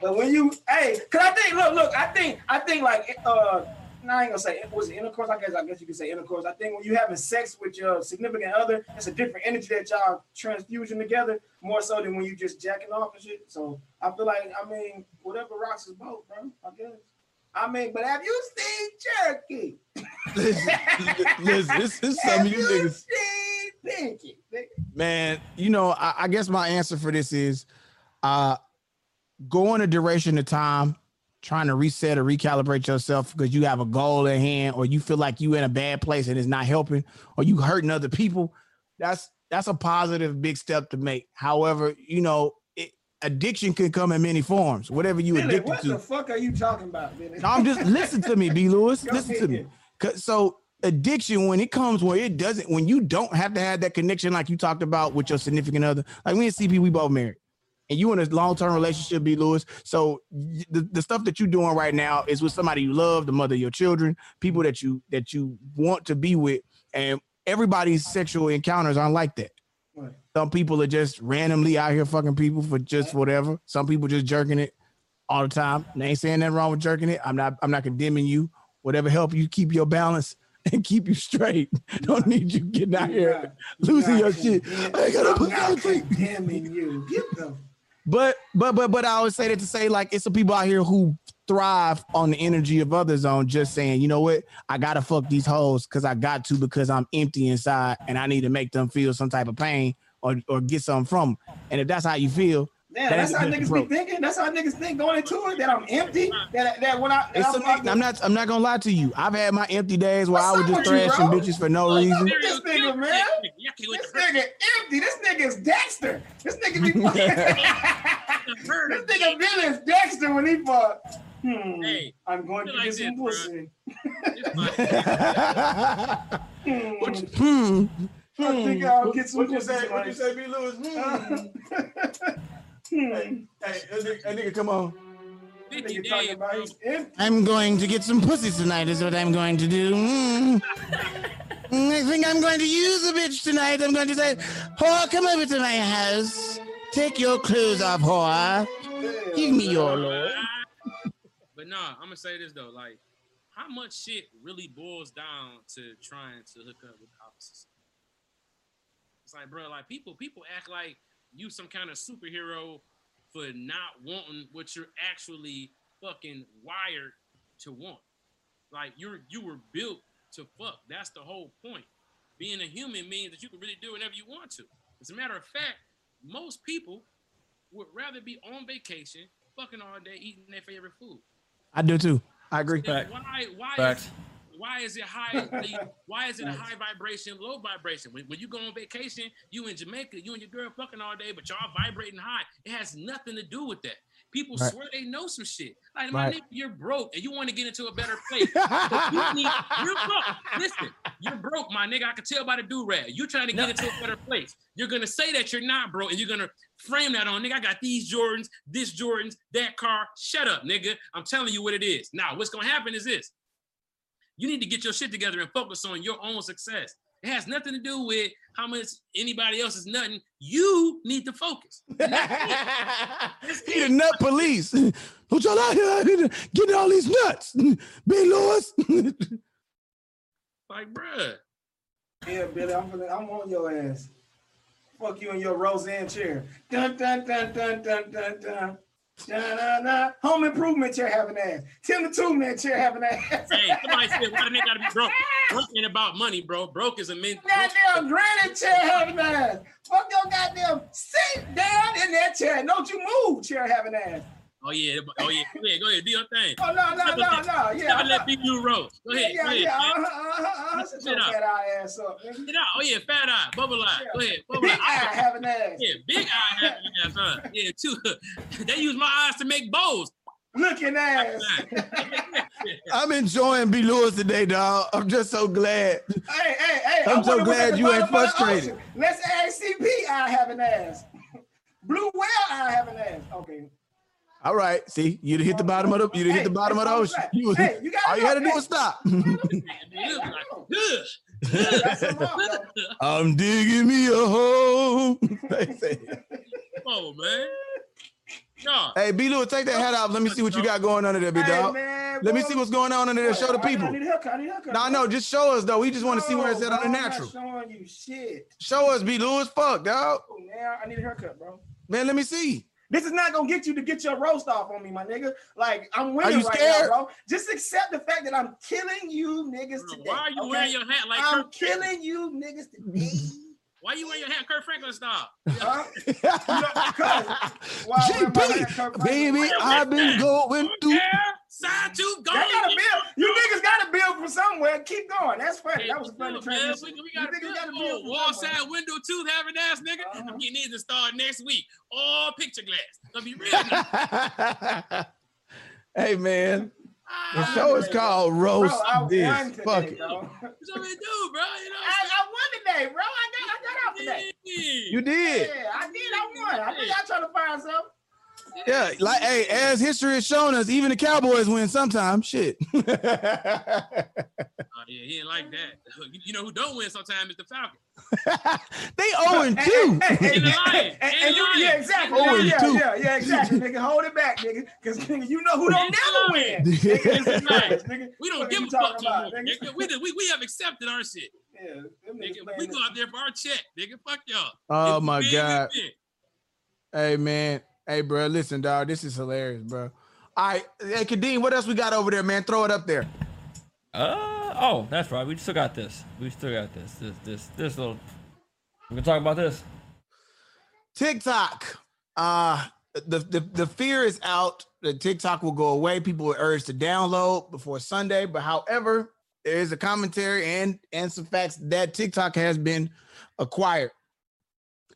But when you, hey, cause I think, look, look, I think, I think like, uh, I ain't gonna say it was intercourse. I guess I guess you could say intercourse. I think when you having sex with your significant other, it's a different energy that y'all transfusion together, more so than when you just jacking off and shit. So I feel like I mean, whatever rocks his boat, bro. I guess. I mean, but have you seen Cherokee? listen, this is some of you niggas. seen Pinky? Man, you know, I, I guess my answer for this is uh go on a duration of time, trying to reset or recalibrate yourself because you have a goal at hand, or you feel like you in a bad place and it's not helping, or you hurting other people. That's that's a positive big step to make. However, you know, addiction can come in many forms. Whatever you Billy, addicted what to. the fuck are you talking about, Billy? No, I'm just listen to me, B. Lewis. <laughs> Go Listen to me. So addiction, when it comes where it doesn't, when you don't have to have that connection like you talked about with your significant other, like me and CP, we both married. And you in a long-term relationship, B. Lewis. So the, the stuff that you're doing right now is with somebody you love, the mother of your children, people that you that you want to be with. And everybody's sexual encounters aren't like that. Some people are just randomly out here fucking people for just whatever. Some people just jerking it all the time. And I ain't saying nothing wrong with jerking it. I'm not I'm not condemning you. Whatever help you keep your balance <laughs> and keep you straight. <laughs> Don't need you getting out here losing your shit. I gotta put thing- condemning you. Get the But but but but I always say that to say like it's some people out here who thrive on the energy of others on just saying, you know what, I gotta fuck these hoes because I got to because I'm empty inside and I need to make them feel some type of pain or or get something from. 'em. And if that's how you feel, Damn, That's that's how niggas different be thinking. That's how niggas think going into it. That I'm empty. That that when I that I'm, some, fucking- I'm not I'm not gonna lie to you. I've had my empty days where I What's was just with you, thrashing bitches for no What's reason. with this nigga, man? This nigga empty. This nigga is Dexter. This nigga be <laughs> fucking. <laughs> this nigga Billy is Dexter when he fuck. Hmm. Hey, I'm going to get some this, pussy. It's <laughs> Hmm. Hmm. I think I'll get some What you pussy say? What you tonight. say, B. Lewis? Hmm. Hmm. hey, hey, that nigga, that nigga, come on. 50 Nigga talking days, about bro. he's in- I'm going to get some pussy tonight. Is what I'm going to do. Mm. <laughs> I think I'm going to use a bitch tonight. I'm going to say, "Whore, come over to my house. Take your clothes off, whore. Give me your lord." But nah, I'm gonna say this though, like, how much shit really boils down to trying to hook up with the opposite sex? It's like, bro, like people, people act like you some kind of superhero for not wanting what you're actually fucking wired to want. Like you're you were built to fuck. That's the whole point. Being a human means that you can really do whatever you want to. As a matter of fact, most people would rather be on vacation, fucking all day, eating their favorite food. I do too. I agree. Then Fact. Why? Why? Facts. Is, why is it high? why is it a <laughs> high vibration, low vibration? When, when you go on vacation, you in Jamaica, you and your girl fucking all day, but y'all vibrating high. It has nothing to do with that. People Right. swear they know some shit. Like my nigga, you're broke and you want to get into a better place. <laughs> You need, you're broke. Listen, you're broke, my nigga. I can tell by the do rag. You're trying to get No. into a better place. You're gonna say that you're not broke, and you're gonna frame that on nigga. I got these Jordans, this Jordans, that car. Shut up, nigga. I'm telling you what it is. Now, what's gonna happen is this: you need to get your shit together and focus on your own success. It has nothing to do with how much anybody else is nothing. You need to focus. <laughs> he the nut police. <laughs> Don't y'all out here getting all these nuts? <laughs> B. Lewis. Like, bruh. Yeah, Billy, I'm, gonna, I'm on your ass. Fuck you in your Roseanne chair. Dun dun dun dun dun dun dun. Dun, dun, dun. Home improvement chair having ass. Tim the Tool Man chair having ass. Hey, somebody said, why the nigga gotta be broke? Broke ain't about money, bro. Broke is a men. Goddamn granny chair having ass. Fuck your goddamn sit down in that chair. Don't you move, chair having ass. Oh yeah, oh yeah. Go ahead, go ahead. Do your thing. Oh no no no no. Yeah. Never I let thought- people rose. Go ahead, yeah go ahead. yeah. man. Uh-huh, uh-huh, uh-huh. Sit your fat eye ass up. nigga. Get out. Oh yeah, fat eye, bubble eye. Go ahead, <laughs> bubble Big eye eye. having ass. Yeah, big eye having ass, huh? Yeah, too. <laughs> they use my eyes to make bows. Looking ass. <laughs> I'm enjoying B. Lewis today, dog. I'm just so glad. Hey, hey, hey! I'm I so glad you ain't bottom of the frustrated. Let's ask CP. I have an ass. Blue whale. I have an ass. Okay. All right. See, you'd hit the bottom of the you'd hit the bottom of the hey, ocean. You hey, you all you had to do hey. was stop. That's some off, though. I'm digging me a hole. Oh man. No. hey, B. Lewis, take that hat off. Let me see what you got going under there, Hey, dog. man, Let me see what's going on under there. Show the people. I need a haircut. I need a haircut. No, no, just show us though. We just want to see where it's at on the natural. showing you shit. Show us, B. Lewis. Fuck, dog. Oh, man, I need a haircut, bro. Man, let me see. This is not gonna get you to get your roast off on me, my nigga. Like I'm winning you right scared? now, bro. Just accept the fact that I'm killing you niggas Bro, today. Why are you okay? wearing your hat like I'm Kirk? killing you niggas today. <laughs> Why you wearing your hat Kirk Franklin style? Huh? because <laughs> why I wear my hat, CP, baby, I've been going through. Yeah, side tooth Y'all gotta build. You niggas gotta build from somewhere. Keep going. That's funny. Hey, that was a funny look, man, transition. We, we You got niggas gotta to build wall somewhere. side window tooth having ass nigga. Uh-huh. I'm getting these to start next week. All picture glass. Gonna be real. nice. <laughs> hey man, the Ah, show is called Bro, Roast I This. today, Fuck it. bro. What you want me to do, bro? You know I, what I won today, bro. I got, I got out today. You did. Yeah, I did. I won. I think y'all trying to find something. Yeah, like hey, as history has shown us, even the Cowboys win sometimes. Shit. <laughs> Oh, yeah, he ain't like that. <laughs> You, you know who don't win sometimes is the Falcons. <laughs> they 0 and 2. Hey, hey, And the Lions. And and you, yeah, exactly. Yeah, and yeah, two. yeah, yeah, exactly, nigga. Hold it back, nigga. Because nigga, you know who don't And never the win. Nigga, it's the And the Lions, nigga. We don't What give a fuck talking no about, more, nigga? nigga. We, did- we, we have accepted our shit. Yeah, Nigga, we go out there for our check, nigga. Fuck y'all. Oh If we my win, we God. win. Hey man. Hey bro, listen, dog. This is hilarious, bro. All right. Hey Kadeem, what else we got over there, man? Throw it up there. Uh oh, that's right. We still got this. We still got this. This this this little. We can talk about this. TikTok. Uh the, the the fear is out that TikTok will go away. People were urged to download before Sunday, but however, there is a commentary and and some facts that TikTok has been acquired.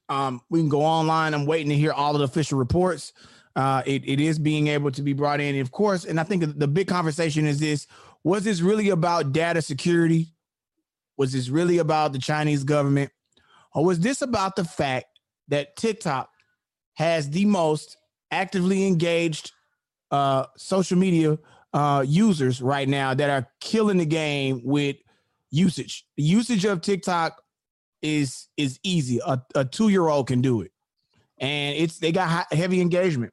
Um, we can go online. I'm waiting to hear all of the official reports. Uh, it, it is being able to be brought in. Of course, and I think the big conversation is this was this really about data security? Was this really about the Chinese government? Or was this about the fact that TikTok has the most actively engaged uh, social media uh, users right now that are killing the game with usage? The usage of TikTok is is easy. A, a two year old can do it, and it's they got high, heavy engagement.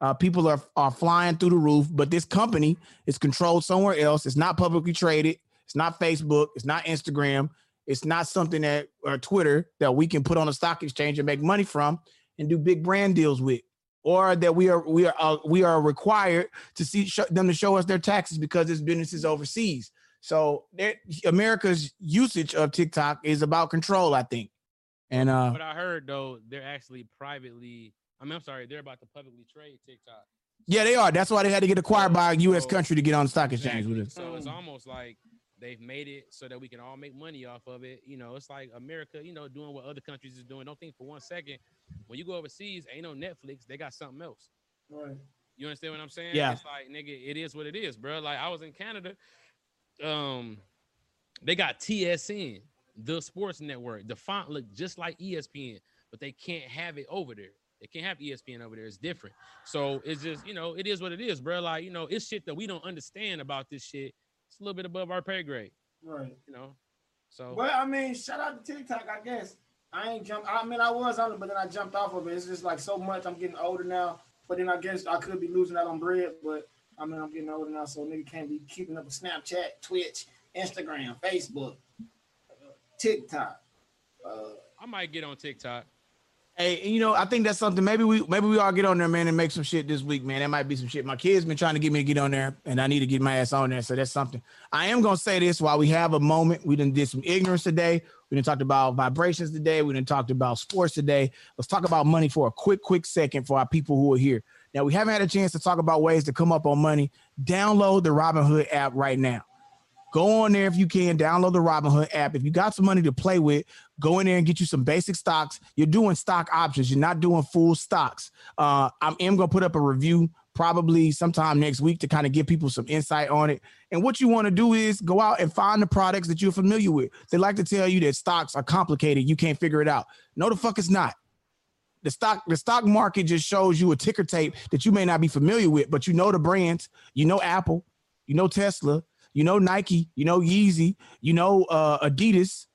Uh, people are are flying through the roof, but this company is controlled somewhere else. It's not publicly traded. It's not Facebook. It's not Instagram. It's not something that or Twitter that we can put on a stock exchange and make money from and do big brand deals with, or that we are we are uh, we are required to see show, them to show us their taxes because this business is overseas. So that America's usage of TikTok is about control, I think. And uh, but I heard though they're actually privately I mean, I'm sorry, they're about to publicly trade TikTok. Yeah, they are. That's why they had to get acquired by a U.S. country to get on the stock exchange Exactly. with us. So it's almost like they've made it so that we can all make money off of it. You know, it's like America, you know, doing what other countries is doing. Don't think for one second when you go overseas, ain't no Netflix, they got something else. Right. You understand what I'm saying? Yeah. It's like, nigga, it is what it is, bro. Like I was in Canada. Um, they got TSN, the sports network. The font looked just like ESPN, but they can't have it over there. They can't have ESPN over there. It's different. So it's just, you know, it is what it is, bro. Like, you know, it's shit that we don't understand about this shit. It's a little bit above our pay grade, Right. you know. So Well, I mean, shout out to TikTok, I guess. I ain't jumped. I mean, I was on it, but then I jumped off of it. It's just like so much. I'm getting older now, but then I guess I could be losing out on bread. But I mean, I'm getting older now, so nigga can't be keeping up with Snapchat, Twitch, Instagram, Facebook, TikTok. Uh, I might get on TikTok. Hey, you know, I think that's something. Maybe we maybe we all get on there, man, and make some shit this week, man. That might be some shit. My kids been trying to get me to get on there, and I need to get my ass on there. So that's something. I am gonna say this while we have a moment. We didn't did some ignorance today. We didn't talked about vibrations today. We didn't talked about sports today. Let's talk about money for a quick, quick second for our people who are here. Now we haven't had a chance to talk about ways to come up on money. Download the Robinhood app right now. Go on there if you can. Download the Robinhood app. If you got some money to play with, go in there and get you some basic stocks. You're doing stock options. You're not doing full stocks. Uh, I am gonna put up a review probably sometime next week to kind of give people some insight on it. And what you want to do is go out and find the products that you're familiar with. They like to tell you that stocks are complicated. You can't figure it out. No, the fuck it's not. The stock, the stock market just shows you a ticker tape that you may not be familiar with, but you know the brands. You know Apple, you know Tesla, you know Nike, you know Yeezy, you know uh, Adidas.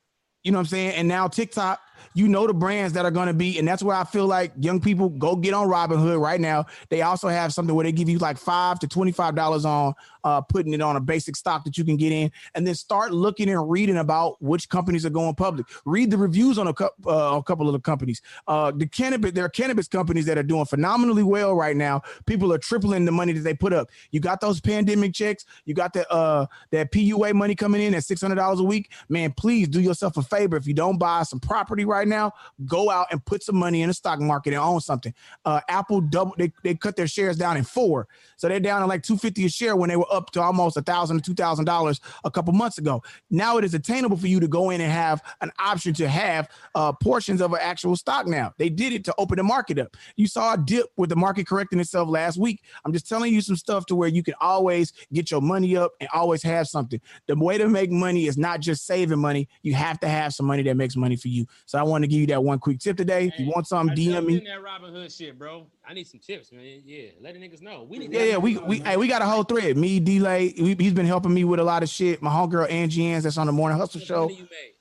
You know what I'm saying? And now TikTok, you know the brands that are going to be, and that's where I feel like young people go get on Robinhood right now. They also have something where they give you like five to twenty-five dollars on uh, putting it on a basic stock that you can get in, and then start looking and reading about which companies are going public. Read the reviews on a, uh, a couple of the companies. Uh, the cannabis, there are cannabis companies that are doing phenomenally well right now. People are tripling the money that they put up. You got those pandemic checks. You got the uh, that PUA money coming in at six hundred dollars a week. Man, please do yourself a favor. If you don't buy some property right now, go out and put some money in the stock market and own something. Uh, Apple double they, they cut their shares down in four, so they're down to like two fifty a share when they were up to almost a thousand to two thousand dollars a couple months ago. Now it is attainable for you to go in and have an option to have uh, portions of an actual stock. Now they did it to open the market up. You saw a dip with the market correcting itself last week. I'm just telling you some stuff to where you can always get your money up and always have something. The way to make money is not just saving money. You have to have some money that makes money for you. So I want to give you that one quick tip today. If you want something, DM me. that Robinhood shit, bro. I need some tips, man. Yeah, let the niggas know. We need Yeah, yeah, we we hey, we got a whole thread. Me, Delay, he's been helping me with a lot of shit. My homegirl Angie Ange, that's on the morning hustle How show.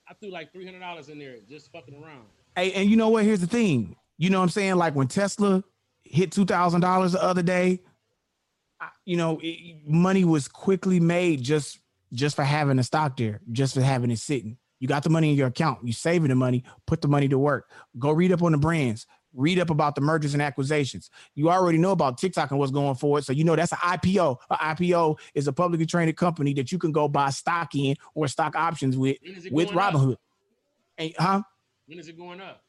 I threw like three hundred dollars in there just fucking around. Hey, and you know what? Here's the thing. You know what I'm saying? Like when Tesla hit two thousand dollars the other day, I- you know, it, money was quickly made just just for having a stock there, just for having it sitting. You got the money in your account. You saving the money. Put the money to work. Go read up on the brands. Read up about the mergers and acquisitions. You already know about TikTok and what's going forward, so you know that's an IPO. An IPO is a publicly traded company that you can go buy stock in or stock options with When is it with up? Robinhood. Hey, huh? When is it going up?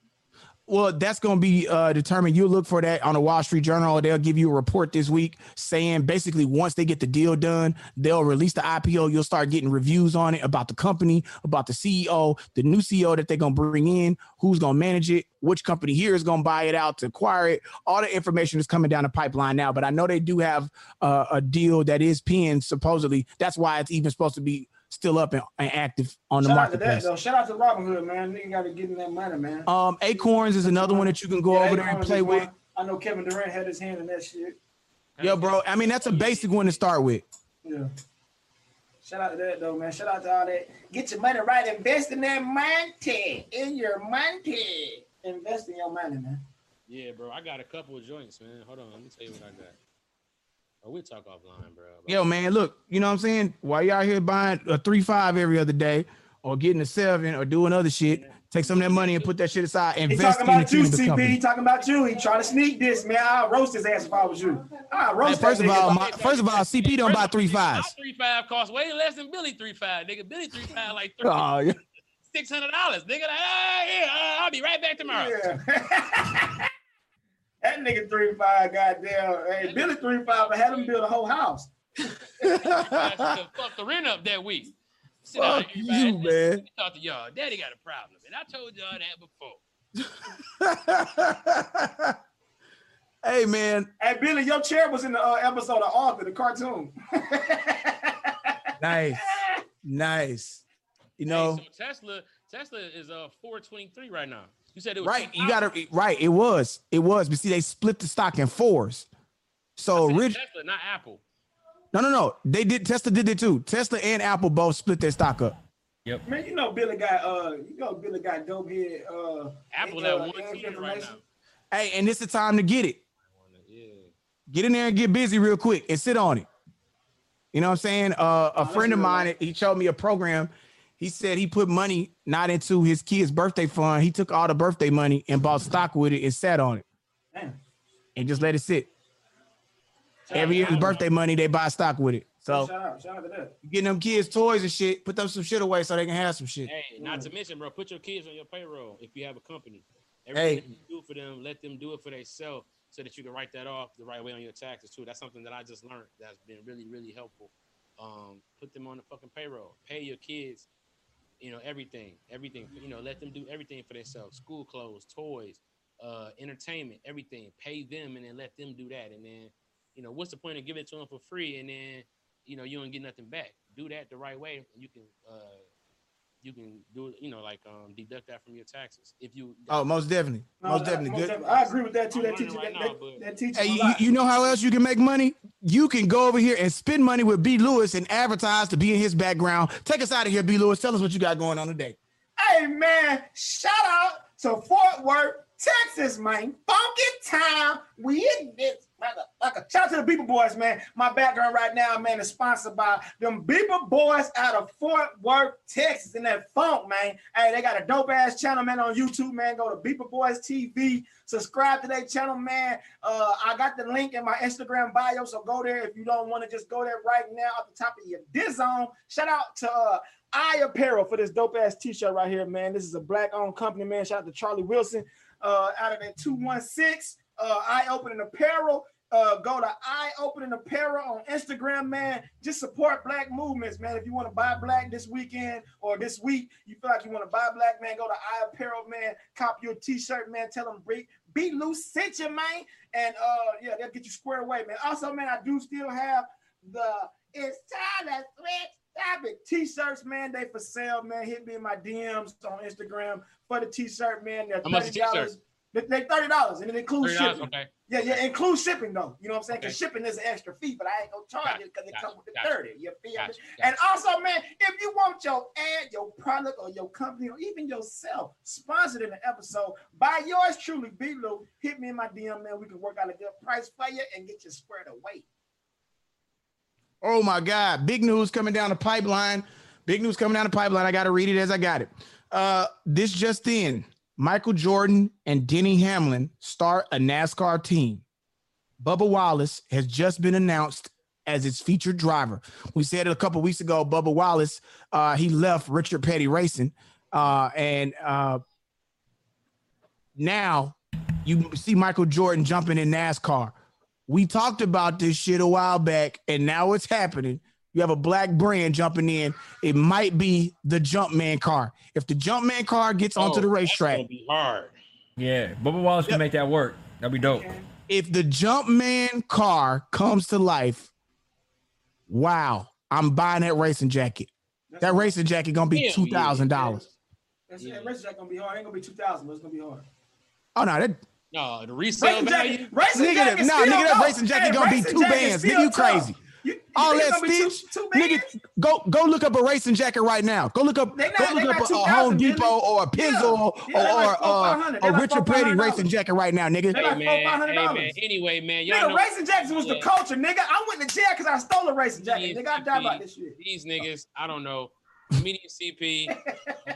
Well, that's going to be uh, determined. You look for that on the Wall Street Journal. They'll give you a report this week saying basically once they get the deal done, they'll release the IPO. You'll start getting reviews on it about the company, about the CEO, the new CEO that they're going to bring in, who's going to manage it, which company here is going to buy it out to acquire it. All the information is coming down the pipeline now. But I know they do have uh, a deal that is pinned supposedly. That's why it's even supposed to be still up and, and active on the Shout out to that marketplace. though. Shout out to Robinhood, man. Nigga got to get in that money, man. Um, Acorns is another one that you can go Yeah, over there and play with. one. I know Kevin Durant had his hand in that shit. Yeah, bro. I mean, that's a basic one to start with. Yeah. Shout out to that though, man. Shout out to all that. Get your money right. Invest in that money. In your money. Invest in your money, man. Yeah, bro. I got a couple of joints, man. Hold on. Let me tell you what I got. Oh, we'll talk offline, bro. Yo, man, look, you know what I'm saying? While y'all here buying a three five every other day, or getting a seven, or doing other shit, take some of that money and put that shit aside. He Invest talking in the about you, team of CP. He talking about you. He trying to sneak this, man. I'll roast his ass if I was you. I'll Hey, roast first of all, my, first of all, CP don't buy three My three five costs way less than Billy three five, nigga. Billy three five like three Oh, yeah. six hundred dollars, nigga. Like, ah, yeah, uh, I'll be right back tomorrow. Yeah. <laughs> that nigga three five, goddamn. Hey, Billy three five, I had him build a whole house. I <laughs> fuck the rent up that week. Sit Fuck everybody. you, Let me man. Talk to y'all. Daddy got a problem, and I told y'all that before. <laughs> hey, man. Hey, Billy, your chair was in the uh, episode of Arthur, the cartoon. <laughs> Nice. Nice. You know, Hey, so Tesla, Tesla is uh four twenty three right now. You said it was right. You gotta right. It was. It was. But see, they split the stock in fours. So Tesla, rich. not Apple. No, no, no. They did Tesla did it too. Tesla and Apple both split their stock up. Yep. Man, you know Billy got uh, you know Billy got dope head uh, Apple uh, at one ten right now. Hey, and it's is the time to get it. Yeah. Get in there and get busy real quick and sit on it. You know what I'm saying? Uh, a that's friend of mine, he showed me a program. He said he put money not into his kid's birthday fund. He took all the birthday money and bought stock with it and sat on it Damn. and just let it sit. Every year, year's birthday money, they buy stock with it. So shout out, shout out to that. getting them kids toys and shit, put them some shit away so they can have some shit. Hey, not to mention, bro, put your kids on your payroll if you have a company. Everything Hey. that you do for them, let them do it for themselves so that you can write that off the right way on your taxes too. That's something that I just learned that's been really, really helpful. Um, put them on the fucking payroll. Pay your kids, you know, everything, everything. You know, let them do everything for themselves. School clothes, toys, uh, entertainment, everything. Pay them and then let them do that. And then, you know, what's the point of giving it to them for free and then, you know, you don't get nothing back. Do that the right way, and you can uh you can do it, you know, like um deduct that from your taxes. If you Oh, most definitely. No, most that- definitely. Good. I agree with that too. I'm That teacher, right that, now, that, that teaches Hey, you, you know how else you can make money? You can go over here and spend money with B. Lewis and advertise to be in his background. Take us out of here, B. Lewis. Tell us what you got going on today. Hey man, shout out to Fort Worth, Texas, man. Funky time, We in this motherfucker. Shout out to the Beeper Boys, man. My background right now, man, is sponsored by them Beeper Boys out of Fort Worth, Texas, and that funk, man. Hey, they got a dope ass channel, man, on YouTube, man. Go to Beeper Boys TV. Subscribe to their channel, man. Uh, I got the link in my Instagram bio, so go there if you don't want to just go there right now at the top of your diz on. Shout out to uh, Apparel for this dope ass t-shirt right here, man. This is a black owned company, man. Shout out to Charlie Wilson uh, out of that 216 uh, Eye Opening Apparel. Uh, go to Eye Opening Apparel on Instagram, man. Just support black movements, man. If you want to buy black this weekend or this week, you feel like you want to buy black, man, go to Eye Apparel, man. Cop your t-shirt, man. Tell them be, be loose, sent you, man. And uh, yeah, they'll get you squared away, man. Also, man, I do still have the It's Time to Switch Topic t-shirts, man. They for sale, man. Hit me in my DMs on Instagram for the t-shirt, man. They're How much a $30. t-shirt? They, they thirty dollars, and it includes $30, shipping. okay. Yeah, yeah, includes shipping though. You know what I'm saying? Because Okay. shipping is an extra fee, but I ain't gonna charge Gotcha, it because it gotcha, comes with the gotcha, thirty. You feel me? Gotcha, And also, man, if you want your ad, your product, or your company, or even yourself sponsored in an episode by yours truly, B Lou, hit me in my DM, man. We can work out a good price for you and get you squared away. Oh my God. Big news coming down the pipeline. Big news coming down the pipeline. I got to read it as I got it. Uh, this just in Michael Jordan and Denny Hamlin start a NASCAR team. Bubba Wallace has just been announced as its featured driver. We said it a couple weeks ago. Bubba Wallace, uh, he left Richard Petty Racing, uh, and uh, now you see Michael Jordan jumping in NASCAR. We talked about this shit a while back, and now it's happening. You have a black brand jumping in. It might be the Jumpman car. If the Jumpman car gets onto Oh, the that's racetrack, gonna be hard. Yeah, Bubba Wallace Yep. can make that work. That'd be dope. if the Jumpman car comes to life, wow, I'm buying that racing jacket. That racing jacket gonna be two thousand dollars. That's yeah. Race Jack gonna be hard. It Ain't gonna be two thousand, but it's gonna be hard. Oh no, that No, the resale Racing value. jacket, racing nigga, jacket, that, nah, nigga, that racing jacket Hey, gonna be racing two jacket bands. Nigga, you tough. crazy. You, you All think it's that gonna two- stitch, two nigga, go go look up a racing jacket right now. Go look up, not- go look up a, a Home Billy. Depot or a Pizzo Yeah. or, Yeah, they like or uh, a like Richard four, Petty racing jacket right now, nigga. They like Hey man, $500. hey man. Anyway, man, y'all Nigga, know racing jackets was the culture, nigga. I went to jail because I stole a racing jacket. These Nigga, I die about this shit. These niggas, I don't know. <laughs> Comedian CP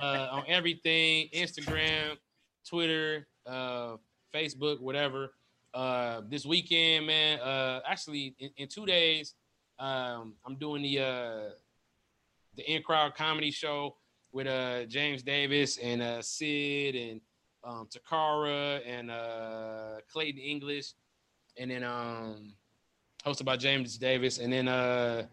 uh, on everything, Instagram, Twitter, uh, Facebook, whatever. Uh, this weekend, man. Uh, actually, in, in two days, um, I'm doing the uh, the in crowd comedy show with uh James Davis and uh Sid and um Takara and uh Clayton English and then um hosted by James Davis and then uh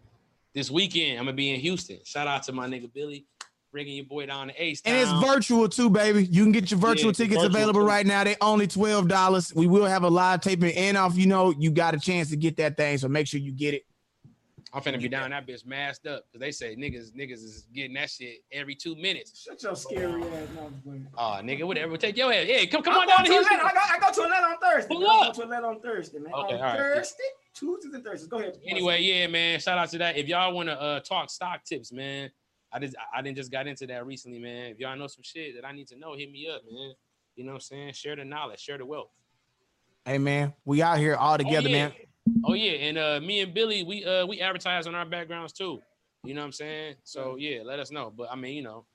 this weekend I'm gonna be in Houston. Shout out to my nigga Billy bringing your boy down to Ace And it's virtual too, baby. You can get your virtual Yeah, tickets virtual, available too. right now. They only twelve dollars. We will have a live taping, and off you know you got a chance to get that thing. So make sure you get it. I'm finna be down that bitch masked up because they say niggas niggas is getting that shit every two minutes. Shut your scary ass mouth. boy. Oh nigga, whatever. Take your ass. Yeah, come come I'm on down to Houston. I, got, I go to Atlanta on Thursday. Pull man. I up. go to Atlanta on Thursday, man. Okay, on all right. Thursday, Tuesdays and Thursdays. Go ahead. Anyway, yeah, man. Shout out to that. If y'all want to uh, talk stock tips, man, I just I didn't just got into that recently, man. If y'all know some shit that I need to know, hit me up, man. You know what I'm saying? Share the knowledge, share the wealth. Hey man, we out here all together, oh, yeah. man. Oh yeah, and uh, me and Billy, we uh we advertise on our backgrounds too. You know what I'm saying? So yeah, let us know. But I mean, you know,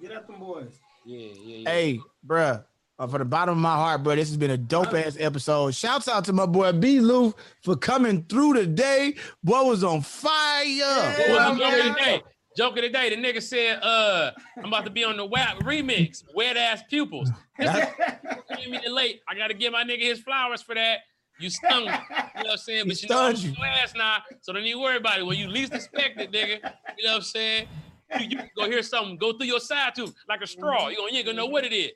Get at them boys. yeah, yeah, yeah. Hey, bruh. Uh, from the bottom of my heart, bro, this has been a dope ass episode. Shouts out to my boy B. Lou for coming through today. Boy was on fire. What was Yeah, the joke of the day? Joke of the day. The nigga said, uh, I'm about to be on the WAP remix, wet ass pupils. Give <laughs> me late. I gotta give my nigga his flowers for that. You stung me. You know what I'm saying? He But you know you. last now, so don't even worry about it. When you least expect it, nigga. You know what I'm saying? You, you go hear something go through your side tooth like a straw. Mm-hmm. You, gonna, you ain't gonna know what it is.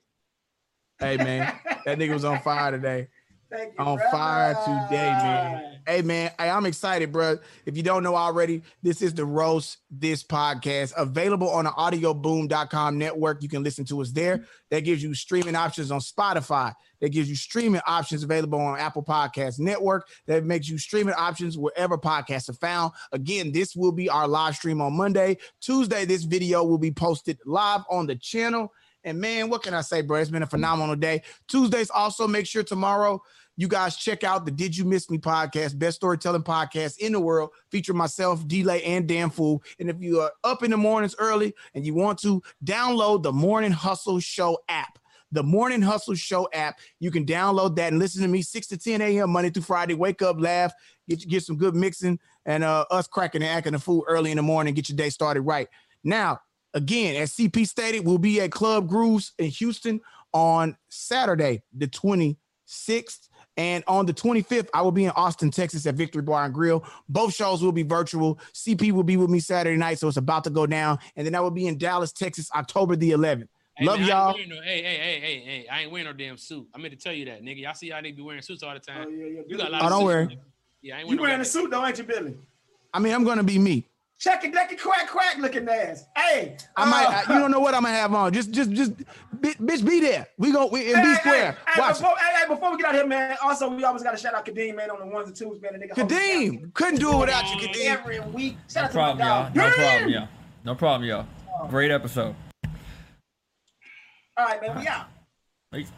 Hey man, that nigga was on fire today. Thank you, On brother. fire today, man. Hey man, hey, I'm excited, bro. If you don't know already, this is the Roast This podcast available on the audioboom.com network. You can listen to us there. That gives you streaming options on Spotify. That gives you streaming options available on Apple Podcast Network. That makes you streaming options wherever podcasts are found. Again, this will be our live stream on Monday. Tuesday, this video will be posted live on the channel. And man, what can I say, bro? It's been a phenomenal day. Tuesdays also make sure tomorrow you guys check out the Did You Miss Me podcast, best storytelling podcast in the world, featuring myself, Delay, and Dan Fool. And if you are up in the mornings early and you want to download the Morning Hustle Show app, the Morning Hustle Show app, you can download that and listen to me 6 to 10 a.m. Monday through Friday. Wake up, laugh, get get some good mixing, and uh, us cracking and acting the fool early in the morning, get your day started right. Now, again, as CP stated, we'll be at Club Grooves in Houston on Saturday, the 26th. And on the 25th, I will be in Austin, Texas at Victory Bar and Grill. Both shows will be virtual. CP will be with me Saturday night, so it's about to go down. And then I will be in Dallas, Texas, October the 11th. Hey, Love man, y'all. no- hey, hey, hey, hey, hey, I ain't wearing no damn suit. I meant to tell you that, nigga. Y'all see how they be wearing suits all the time. Oh, yeah, yeah. You got a lot Oh, of don't suits, worry. nigga. Yeah, I ain't You wearing, wearing no a suit though, ain't you, Billy? I mean, I'm gonna be me. Check it, deck it, quack, quack, looking ass. Hey, I might, uh, I- you don't know what I'm gonna have on. Just, just, just, bi- bitch, be there. We go, we in Hey, B hey, square. Hey, Watch before, hey, hey, before we get out here, man. Also, we always got to shout out Kadeem, man, on the ones and twos, man. The nigga hold us down Kadeem, couldn't do it without you, Kadeem. every week. Shout No out to my problem, y'all. dog. No Kadeem. problem, y'all. No problem, y'all. Great episode. All right, man. We out. Peace.